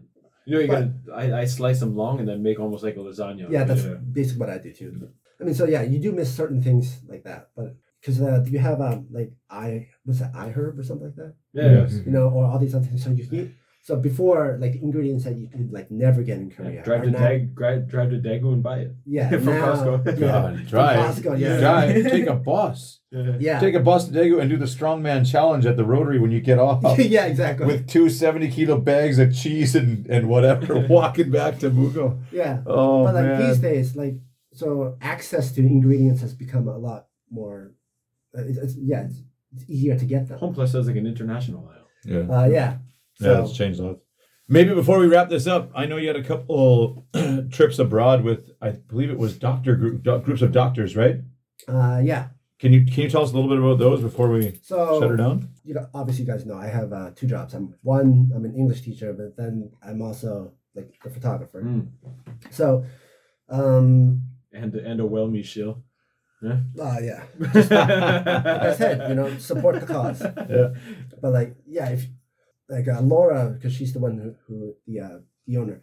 You know, you But- gotta. I, I slice them long and then make almost like a lasagna. Yeah, that's basically what I do too. I mean, so yeah, you do miss certain things like that, but because uh, do you have um like I what's that I herb or something like that, Yeah. you know, or all these other things. So you can so before like the ingredients that you could like never get in yeah. Korea. Drive to now- Dag, drive, drive to Daegu and buy it. Yeah, From now, Costco. Yeah, God, from drive. Costco, yeah. drive take a bus Yeah. Yeah. take a bus to Daegu and do the strongman challenge at the rotary when you get off yeah, exactly. with two 70 kilo bags of cheese and, and whatever walking back to Mugo yeah. oh but like man these days, like so access to ingredients has become a lot more uh, it's, it's, yeah, it's, it's easier to get them. Home Plus has like an international aisle. yeah Uh, yeah. Yeah, So, it's changed a lot. Maybe before we wrap this up, I know you had a couple trips abroad with, I believe it was doctor group, doc, groups of doctors, right? uh, yeah. Can you can you tell us a little bit about those before we So shut her down? you know, obviously you guys know I have uh, two jobs. I'm one, I'm an English teacher, but then I'm also like a photographer. Mm. So, um, And and a well me shill. Yeah. uh, yeah, like I said, you know, support the cause. Yeah. But like, yeah, if like uh, Laura, because she's the one who, who the uh, the owner,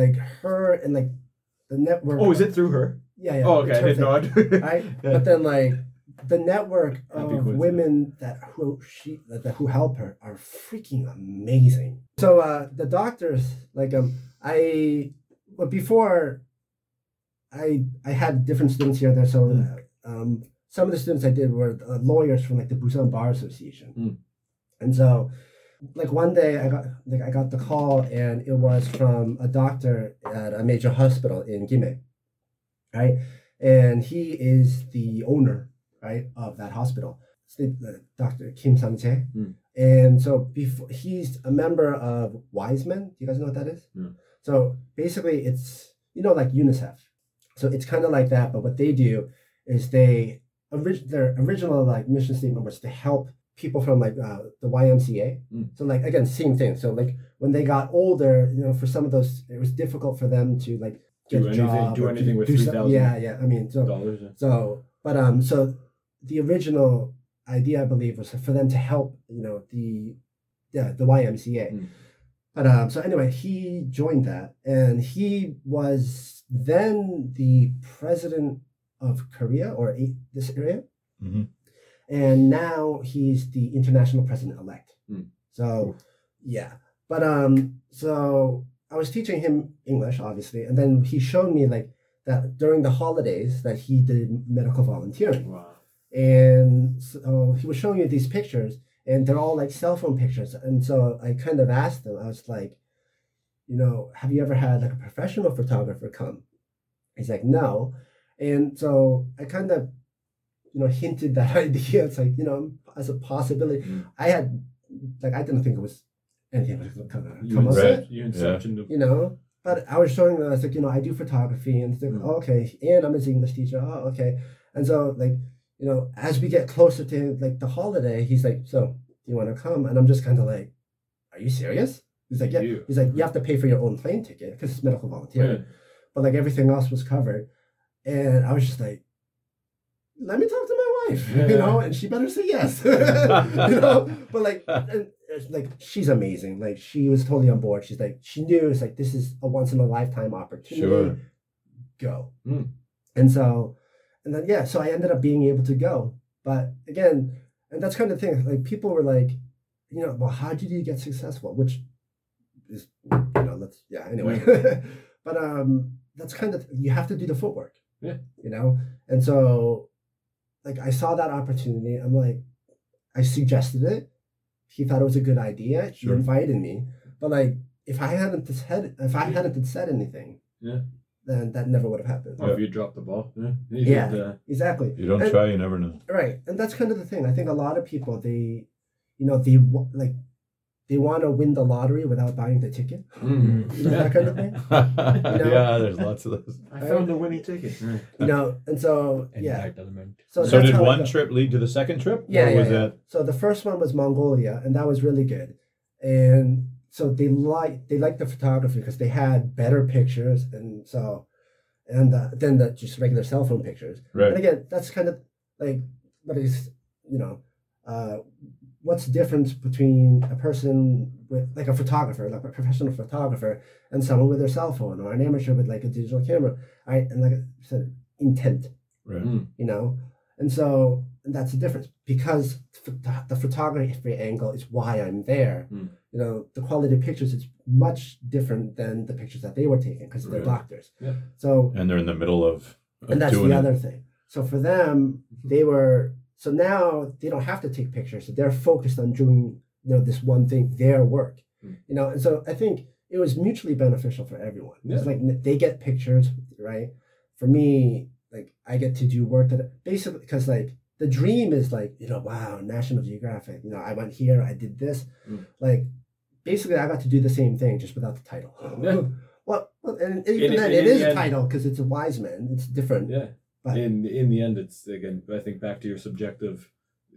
like her and like the network. Oh, is it through her? Yeah, yeah. oh, okay. I didn't. Right, Yeah. but then like the network of women that who she that who help her are freaking amazing. So uh the doctors like um I but before I I had different students here and there. So Mm. um some of the students I did were uh, lawyers from like the Busan Bar Association, Mm. and so like one day I got like I got the call and it was from a doctor at a major hospital in Gimhae, right? And he is the owner, right, of that hospital. Dr. Kim Sang Jae. Mm. And so before he's a member of Y's Men. Do you guys know what that is? No. So basically, it's you know like UNICEF. So it's kind of like that, but what they do is they their original like mission statement was to help people from like uh, the YMCA. Mm. So like again, same thing. So like when they got older, you know, for some of those, it was difficult for them to like get Do a anything- job do anything with some- 3,000 Yeah, yeah. I mean, so Dollars. yeah. so, but um, so the original idea, I believe, was for them to help, you know, the yeah, the YMCA. Mm. But um, so anyway, he joined that, and he was then the president of Korea or this area, Mhm. And now he's the international president elect. Mm. So, yeah, but um, so I was teaching him English, obviously, and then he showed me like that during the holidays that he did medical volunteering, Wow. and so he was showing me these pictures, and they're all like cell phone pictures, and so I kind of asked him, I was like, you know, have you ever had like a professional photographer come? He's like, no, and so I kind of, you know, hinted that idea. It's like you know, as a possibility. Mm. I had like I didn't think it was anything was going to come, You, come of Right. you inception of you know. But I was showing them, I was like, you know, I do photography, and it's like, Mm. oh, okay, and I'm his English teacher. Oh, okay, and so like, you know, as we get closer to like the holiday, he's like, "So, do you want to come?" And I'm just kind of like, "Are you serious?" He's like, "Yeah." You. He's like, "You have to pay for your own plane ticket because it's medical volunteer." Yeah. but like everything else was covered. And I was just like, let me talk to my wife, you know, and she better say yes, you know. But like, and like she's amazing. Like she was totally on board. She's like, she knew it's like this is a once in a lifetime opportunity. Sure. Go. Mm. And so, and then yeah, so I ended up being able to go. But again, and that's kind of the thing. Like people were like, you know, well, how did you get successful? Which is, you know, let's yeah. Anyway, but um, that's kind of you have to do the footwork. Yeah. You know, and so, like I saw that opportunity. I'm like, I suggested it. He thought it was a good idea. He Sure. invited me. But like, if I hadn't said if I hadn't said anything, Yeah. then that never would have happened. Or if you dropped the ball. Yeah. You Yeah. uh, Exactly. You don't And- try, you never know. Right, and that's kind of the thing. I think a lot of people they, you know, they like, they want to win the lottery without buying the ticket. mm. You know, that kind of thing. know? yeah, there's lots of those. I found the winning ticket. Right. You know, and so yeah. Entitlement. So, So did one trip lead to the second trip? Yeah, Or yeah, was yeah. that So the first one was Mongolia, and that was really good. And so they like they liked the photography because they had better pictures, and so and uh, than the just regular cell phone pictures. Right. And again, that's kind of like what is you know, uh, what's the difference between a person with like a photographer, like a professional photographer, and someone with their cell phone or an amateur with like a digital camera, right? And like I said, intent, Right. Mm. you know, and so and that's the difference because ph- the photography angle is why I'm there. Mm. You know, the quality of pictures is much different than the pictures that they were taking because they're Right. doctors. Yeah. So And they're in the middle of, of and that's doing the it. other thing. So for them, they were so now they don't have to take pictures. So they're focused on doing you know this one thing, their work. Mm. You know, and so I think it was mutually beneficial for everyone. It's like they get pictures, right? For me, like I get to do work that basically because like the dream is like you know wow National Geographic. You know I went here, I did this. Mm. Like basically, I got to do the same thing just without the title. Yeah. Well, well, and even In- then, in it is a title because it's a wise man. It's different. Yeah. But- in in the end, it's again. I think back to your subjective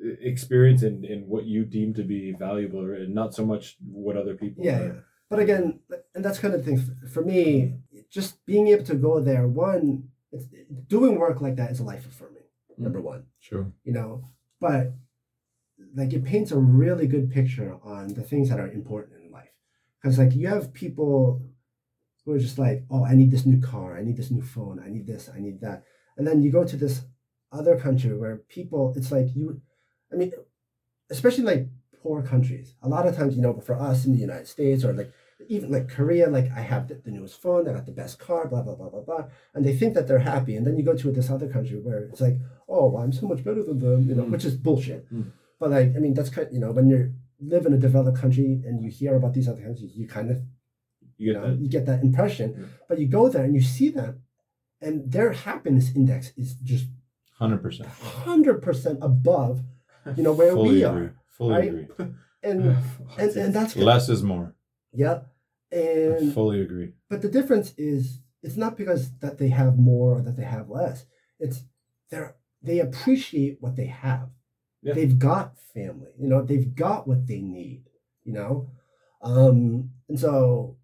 uh, experience and in, what you deem to be valuable, and not so much what other people. Yeah, are. yeah. But again, and that's kind of the thing for me. Just being able to go there, one, it's, doing work like that is life affirming. Mm. Number one, Sure. you know, but like it paints a really good picture on the things that are important in life. Because like you have people who are just like, oh, I need this new car, I need this new phone, I need this, I need that, and then you go to this other country where people, it's like you, I mean, especially like poor countries. A lot of times, you know, for us in the United States or like even like Korea, like I have the, the newest phone, I got the best car, blah blah blah blah blah, and they think that they're happy, and then you go to this other country where it's like, oh, well, I'm so much better than them, you know, Mm. which is bullshit. Mm. But like, I mean, that's kind, you know, when you live in a developed country and you hear about these other countries, you kind of You you get know that. you get that impression. Yeah. But you go there and you see them, and their happiness index is just 100%. hundred percent above, you know, where Fully we agree. are, Fully right? agree. and and, and that's Less is more. yeah, I and fully agree. but the difference is it's not because that they have more or that they have less. It's they're they appreciate what they have. Yeah. They've got family, you know, they've got what they need, you know. Um and so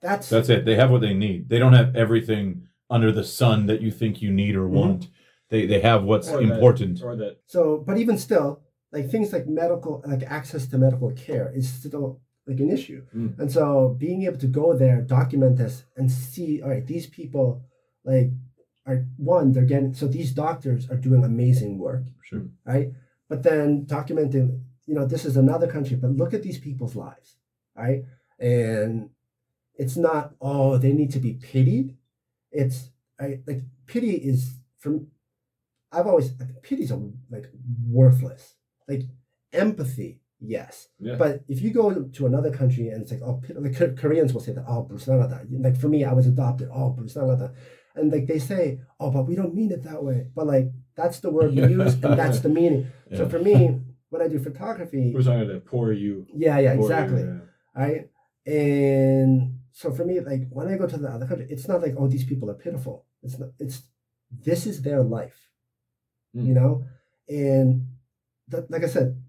that's That's it. They have what they need. They don't have everything under the sun that you think you need or Mm-hmm. want. They they have what's Or that- important. or that. so but even still, like things like medical like access to medical care is still like an issue. Mm. And so being able to go there, document this and see, all right, these people like are one, they're getting so these doctors are doing amazing work. Sure. right? But then documenting, you know, this is another country, but look at these people's lives, right? And it's not, oh, they need to be pitied. It's I, like pity is from. I've always pity's a, like worthless. Like empathy, yes, Yeah. but if you go to another country and it's like, oh, like Koreans will say that, oh, Brusanada. Like for me, I was adopted, oh, Brusanada. And like they say, oh, but we don't mean it that way. But like that's the word we use and that's the meaning. So for me, when I do photography, We're talking about poor you. yeah, yeah, poor you, exactly. yeah. Right. And so for me, like when I go to the other country, it's not like, oh, these people are pitiful. It's not, it's, this is their life, Mm. you know? and th- like I said,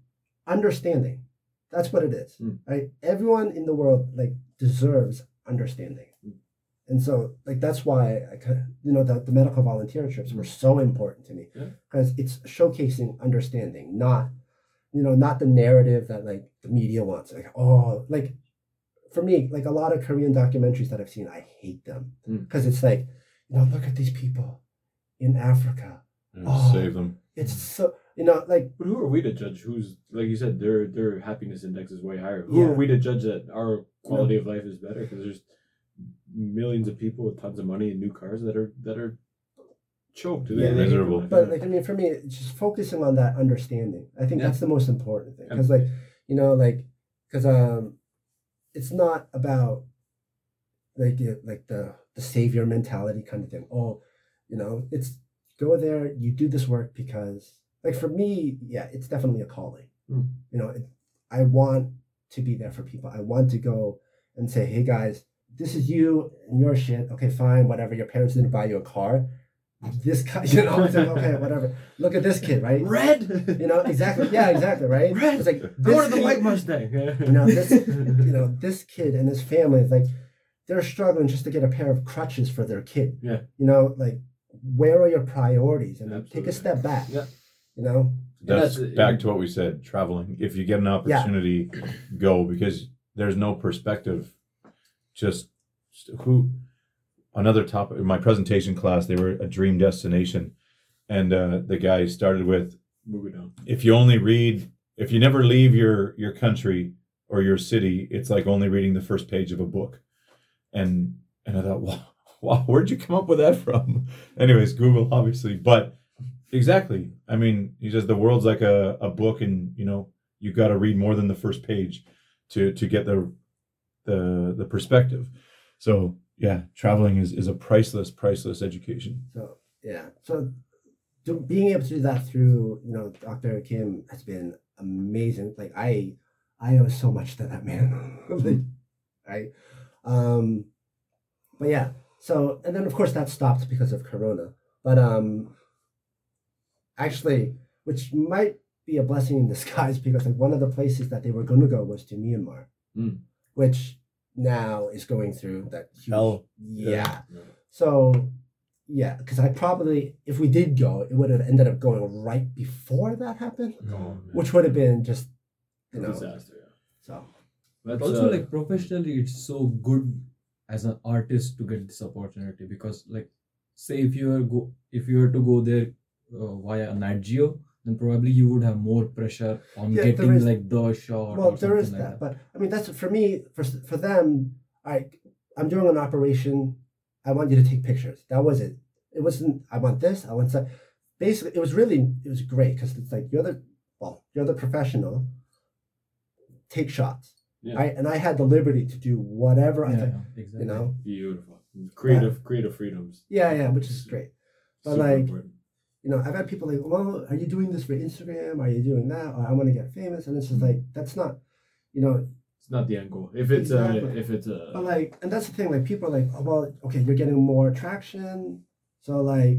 understanding. That's what it is, Mm. right? Everyone in the world like deserves understanding, Mm. and so like that's why I kind of, you know the, the medical volunteer trips were so important to me Yeah. because it's showcasing understanding, not you know not the narrative that like the media wants. Like oh like for me like a lot of Korean documentaries that I've seen, I hate them Mm. because it's like you know look at these people in Africa. Yeah, Oh. Save them. It's so you know like But who are we to judge who's like you said their their happiness index is way higher? Who Yeah. are we to judge that our quality of life is better? Because there's millions of people with tons of money and new cars that are that are choked. They- Yeah. they hate their Miserable. life. But like I mean, for me, it's just focusing on that understanding. I think Yeah. that's the most important thing because, like, you know, like, because um, it's not about like the, like the the savior mentality kind of thing. Oh, you know, it's go there, you do this work because, like, for me, yeah, it's definitely a calling. Hmm. You know, it, I want to be there for people. I want to go and say, hey guys, this is you and your shit. Okay, fine, whatever. Your parents didn't buy you a car. This guy, you know, it's like, okay, whatever. Look at this kid, right? red. You know, exactly. Yeah, exactly, right? Red. It's like Go this to the kid- white Mustang. you know, this you know, this kid and his family is like they're struggling just to get a pair of crutches for their kid. Yeah. You know, like where are your priorities? And like, take a step back. Yeah. You know? That's that's- back to what we said. Traveling. If you get an opportunity, go because there's no perspective. Just who. Another topic in my presentation class, they were a dream destination, and uh, the guy started with Moving on. if you only read if you never leave your your country or your city it's like only reading the first page of a book. And and i thought wow, wow where'd you come up with that from? Anyways google obviously. But exactly i mean he says the world's like a, a book and you know you got to read more than the first page to to get the the the perspective. So yeah traveling is is a priceless priceless education So yeah. So do, being able to do that through, you know, Dr. Kim has been amazing. Like I I owe so much to that man. like, right. Um but yeah. So and then of course that stopped because of Corona. But um actually, which might be a blessing in disguise because like one of the places that they were gonna go was to Myanmar. Mm. Which now is going through that huge Hell. yeah. So, yeah, because I probably, if we did go, it would have ended up going right before that happened, Oh, which would have been just, you know, disaster. Yeah. so. That's, also uh, like professionally it's so good as an artist to get this opportunity because like say if you were go if you were to go there uh, via Nat Geo then probably you would have more pressure on Yeah, getting is- like the shot Well, or there is something that, like but I mean, that's for me, for, for them, I, I'm doing an operation. I want you to take pictures. That was it. It wasn't, I want this, I want that. Basically, it was really, it was great because it's like, you're the, well, you're the professional, take shots. Yeah. Right? And I had the liberty to do whatever I yeah, think, yeah, exactly you know? beautiful. Creative, creative freedoms. Yeah, yeah, which is great. But Super like, important. You know, I've had people like, well, are you doing this for Instagram? Are you doing that? Or I want to get famous. And it's just like, that's not, you know, It's not the end goal. If it's Exactly. a, if it's a, but like, and that's the thing, like, people are like, oh, well, okay, you're getting more traction. So, like,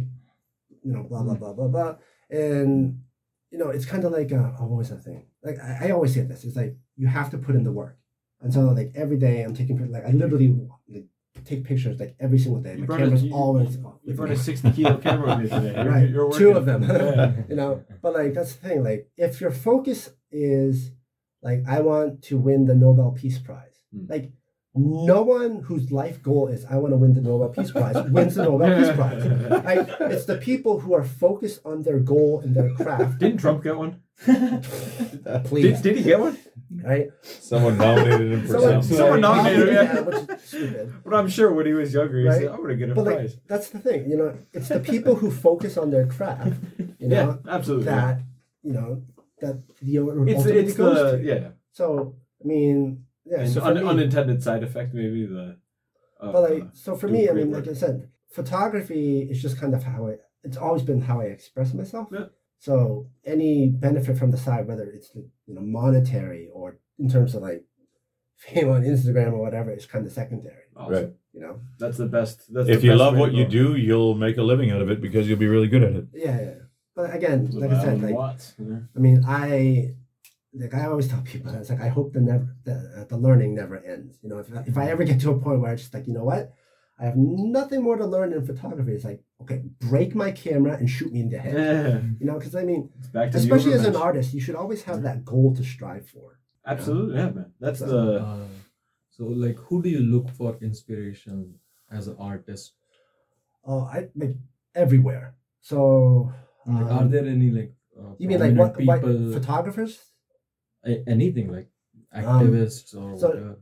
you know, blah, blah, blah, blah, blah. And, you know, it's kind of like, uh, oh, what was that thing? Like, I, I always say this it's like, you have to put in the work. And so, like, every day I'm taking, like, I literally like, take pictures like every single day. you My brought, a, camera's you, always you, on. you brought a 60 kilo camera with you today. You're, Right. you're Two of them. Yeah. you know but like that's the thing like if your focus is like i want to win the nobel peace prize Hmm. like no one whose life goal is i want to win the nobel peace prize wins the nobel peace prize like it's the people who are focused on their goal and their craft Didn't Trump get one? please Did, did he get one? Right someone nominated him for someone, something Someone nominated him, yeah. yeah, which is stupid But I'm sure when he was younger, he Right. said, "I'm gonna get a but like prize." that's the thing you know it's the people who focus on their craft you know yeah, absolutely. that you know that the it's ultimately it's goes the to. yeah, so i mean yeah and so for un, me- unintended side effect maybe the. Uh, But like, so for me, I mean, work. like I said, photography is just kind of how I. It's always been how I express myself. Yeah. So any benefit from the side, whether it's you know monetary or in terms of like fame on Instagram or whatever, is kind of secondary. awesome. Right. You know. That's the best. That's if the you best love what you do you'll make a living out of it because you'll be really good at it Yeah, yeah. but again, like I said, like Watts. Yeah. I mean, I like I always tell people, it's like I hope the never the, uh, the learning never ends. You know, if if I ever get to a point where it's just like, you know what, I have nothing more to learn in photography. It's like, okay, break my camera and shoot me in the head. Yeah. You know, because I mean, back to especially as an artist, you should always have that goal to strive for. Absolutely, yeah, man. That's So, the Uh, so like who do you look for inspiration as an artist? Oh, I like everywhere. So, Like, are um, there any like uh, you mean like what, prominent what people photographers? a- anything like Um, activists or so- whatever?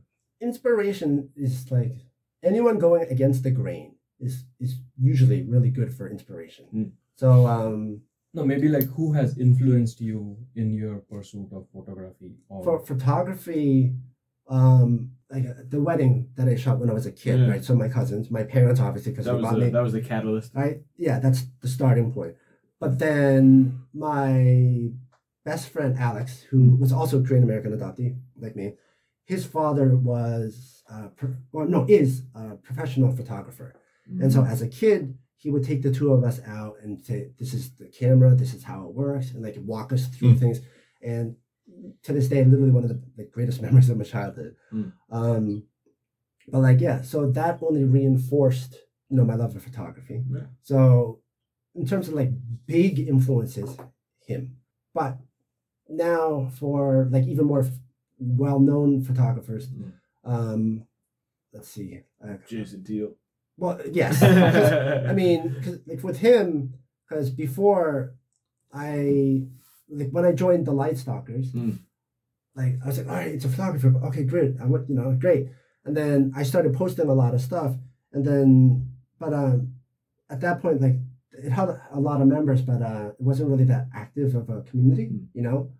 inspiration is like anyone going against the grain is is usually really good for inspiration. Mm. So um No, maybe like who has influenced you in your pursuit of photography? Or for photography, um like uh, the wedding that I shot when I was a kid, Yeah. right? So my cousins, my parents obviously because that they was bought the, me, that was the catalyst. right? Yeah, that's the starting point. But then my best friend Alex, who was also a Korean American adoptee like me, his father was uh, pro- or no is a professional photographer. And Mm. so as a kid, he would take the two of us out and say, This is the camera, this is how it works, and like walk us through Mm. things. And to this day, literally one of the, the greatest memories of my childhood. Mm. Um, but like, yeah, so that only reinforced, you know, my love of photography. Yeah. So in terms of like big influences, him. But now for like even more f- well-known photographers, Mm. um, let's see. Uh, Jason Teal. Well, yes. I mean, 'cause, like with him, because before I, like when I joined the Light Stalkers, Mm. like I was like, all right, it's a photographer. Okay, great. I want, you know, great. And then I started posting a lot of stuff, and then, but um, at that point, like it had a lot of members, but uh, it wasn't really that active of a community, Mm. you know.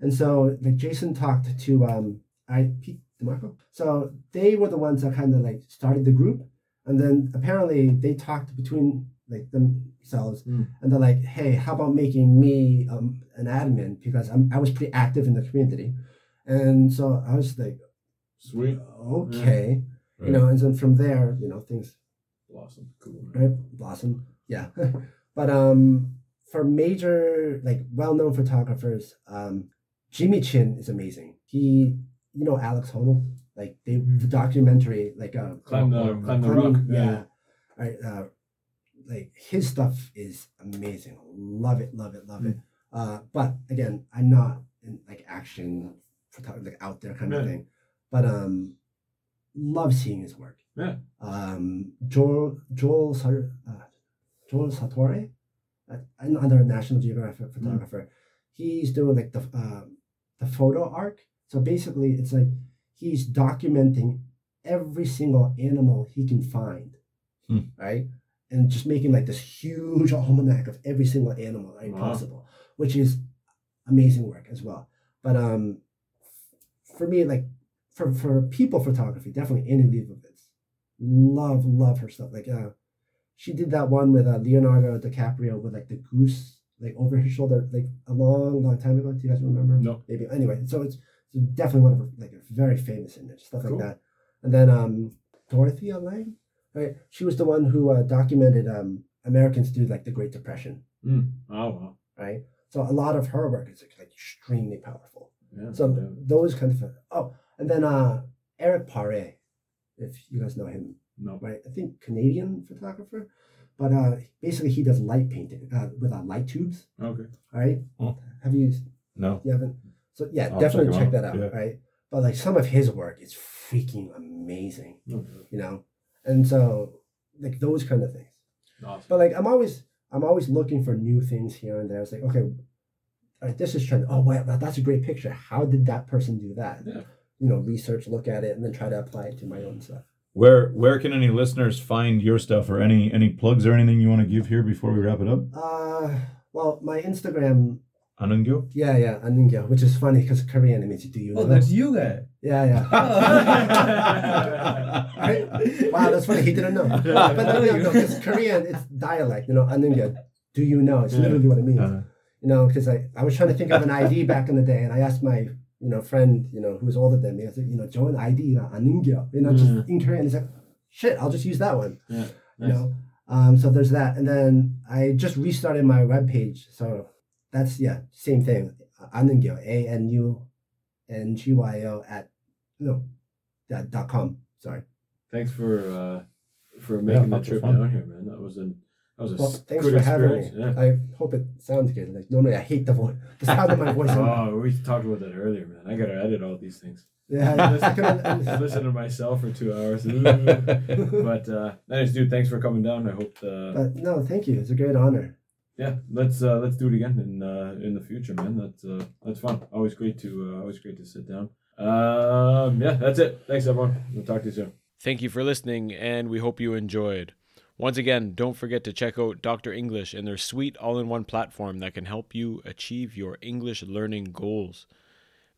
And so, like Jason talked to um, I Pete DeMarco. So they were the ones that kind of like started the group, and then apparently they talked between like themselves, Mm. and they're like, "Hey, how about making me um, an admin because I'm, I was pretty active in the community." And so I was like, Sweet. "Okay," Right. you know. And then from there, you know, things Blossom. Cool. right blossom, yeah. but um, for major like well-known photographers, um, Jimmy Chin is amazing. He, you know, Alex Honnold, like they the Mhm. documentary, like uh, Climb the, Um, climb the rock. yeah. Right. Uh, like his stuff is amazing. Love it, love it, love it. Uh, but again, I'm not in like action like out there kind of thing. But um, love seeing his work. Yeah. Um, Joel Joel Sar- uh, Joel Sartore, uh, another National Geographic photographer. He's doing like the uh, the Photo Ark. So basically, it's like he's documenting every single animal he can find, Hmm. right? And just making like this huge almanac of every single animal right, Wow. possible, which is amazing work as well. But um, for me, like for for people photography, definitely Annie Leibovitz. Love love her stuff. Like uh, she did that one with uh, Leonardo DiCaprio with like the goose like over his shoulder like a long long time ago. Do you guys remember? No. Maybe anyway. So it's, it's definitely one of her like a very famous image stuff Cool. like that. And then um, Dorothea Lange, right? She was the one who uh, documented um Americans through like the Great Depression, Mm. Oh wow. right? So a lot of her work is like extremely powerful. Yeah. So yeah. those kind of oh, and then uh Eric Paré, if you guys know him, no. right? I think Canadian photographer, but uh basically he does light painting uh, with uh, light tubes. Okay. All right, Oh. have you No. you haven't? So yeah, I'll definitely check check, that out, yeah. right? But like some of his work is freaking amazing, Okay. you know, and so like those kind of things. Awesome. But like I'm always I'm always looking for new things here and there. It's like okay, right, this is trend. Oh wow, that's a great picture. How did that person do that? Yeah. You know, research, look at it, and then try to apply it to my own stuff. Where where can any listeners find your stuff or any any plugs or anything you want to give here before we wrap it up? Uh, well, my Instagram, Anungyo? yeah, yeah, Anungyo, which is funny because Korean it means do you know? Oh, that's you guy. yeah, yeah. Right? Wow, that's funny. He didn't know. But no, no, no, because Korean, it's dialect. You know, Anungyo, do you know? It's Yeah. literally what it means. Uh, you know, because I, I was trying to think of an ID back in the day, and I asked my you know friend, you know, who was older than me, I said, you know, Joe an ID, uh, Anungyo, you know, just Mm. in Korean. He's like, shit, I'll just use that one. Yeah. You know, Um, so there's that, and then I just restarted my webpage. So that's yeah, same thing. Anungyo, A N U N G Y O at no, yeah, dot com. Sorry. Thanks for uh, for making Yeah, that trip down here, man. That was an that was a Well, thanks good for having me. experience. Yeah. I hope it sounds good. Like normally, I hate the voice, the sound of my voice. Oh, we talked about that earlier, man. I gotta edit all these things. yeah, I couldn't- Listen to myself for two hours. but uh, anyways, dude, thanks for coming down. I hope the but no, thank you. It's a great honor. Yeah, let's uh, let's do it again in uh, in the future, man. That's uh, that's fun. Always great to uh, always great to sit down. Um, yeah, that's it. Thanks everyone. We'll talk to you soon. Thank you for listening, and we hope you enjoyed. Once again, don't forget to check out Dr. English and their sweet all in one platform that can help you achieve your English learning goals.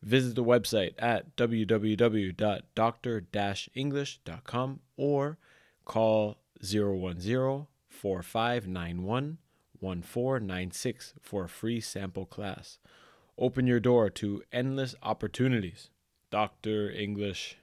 Visit the website at www.dr-english.com or call 010 4591 1496 for a free sample class. Open your door to endless opportunities. Dr. English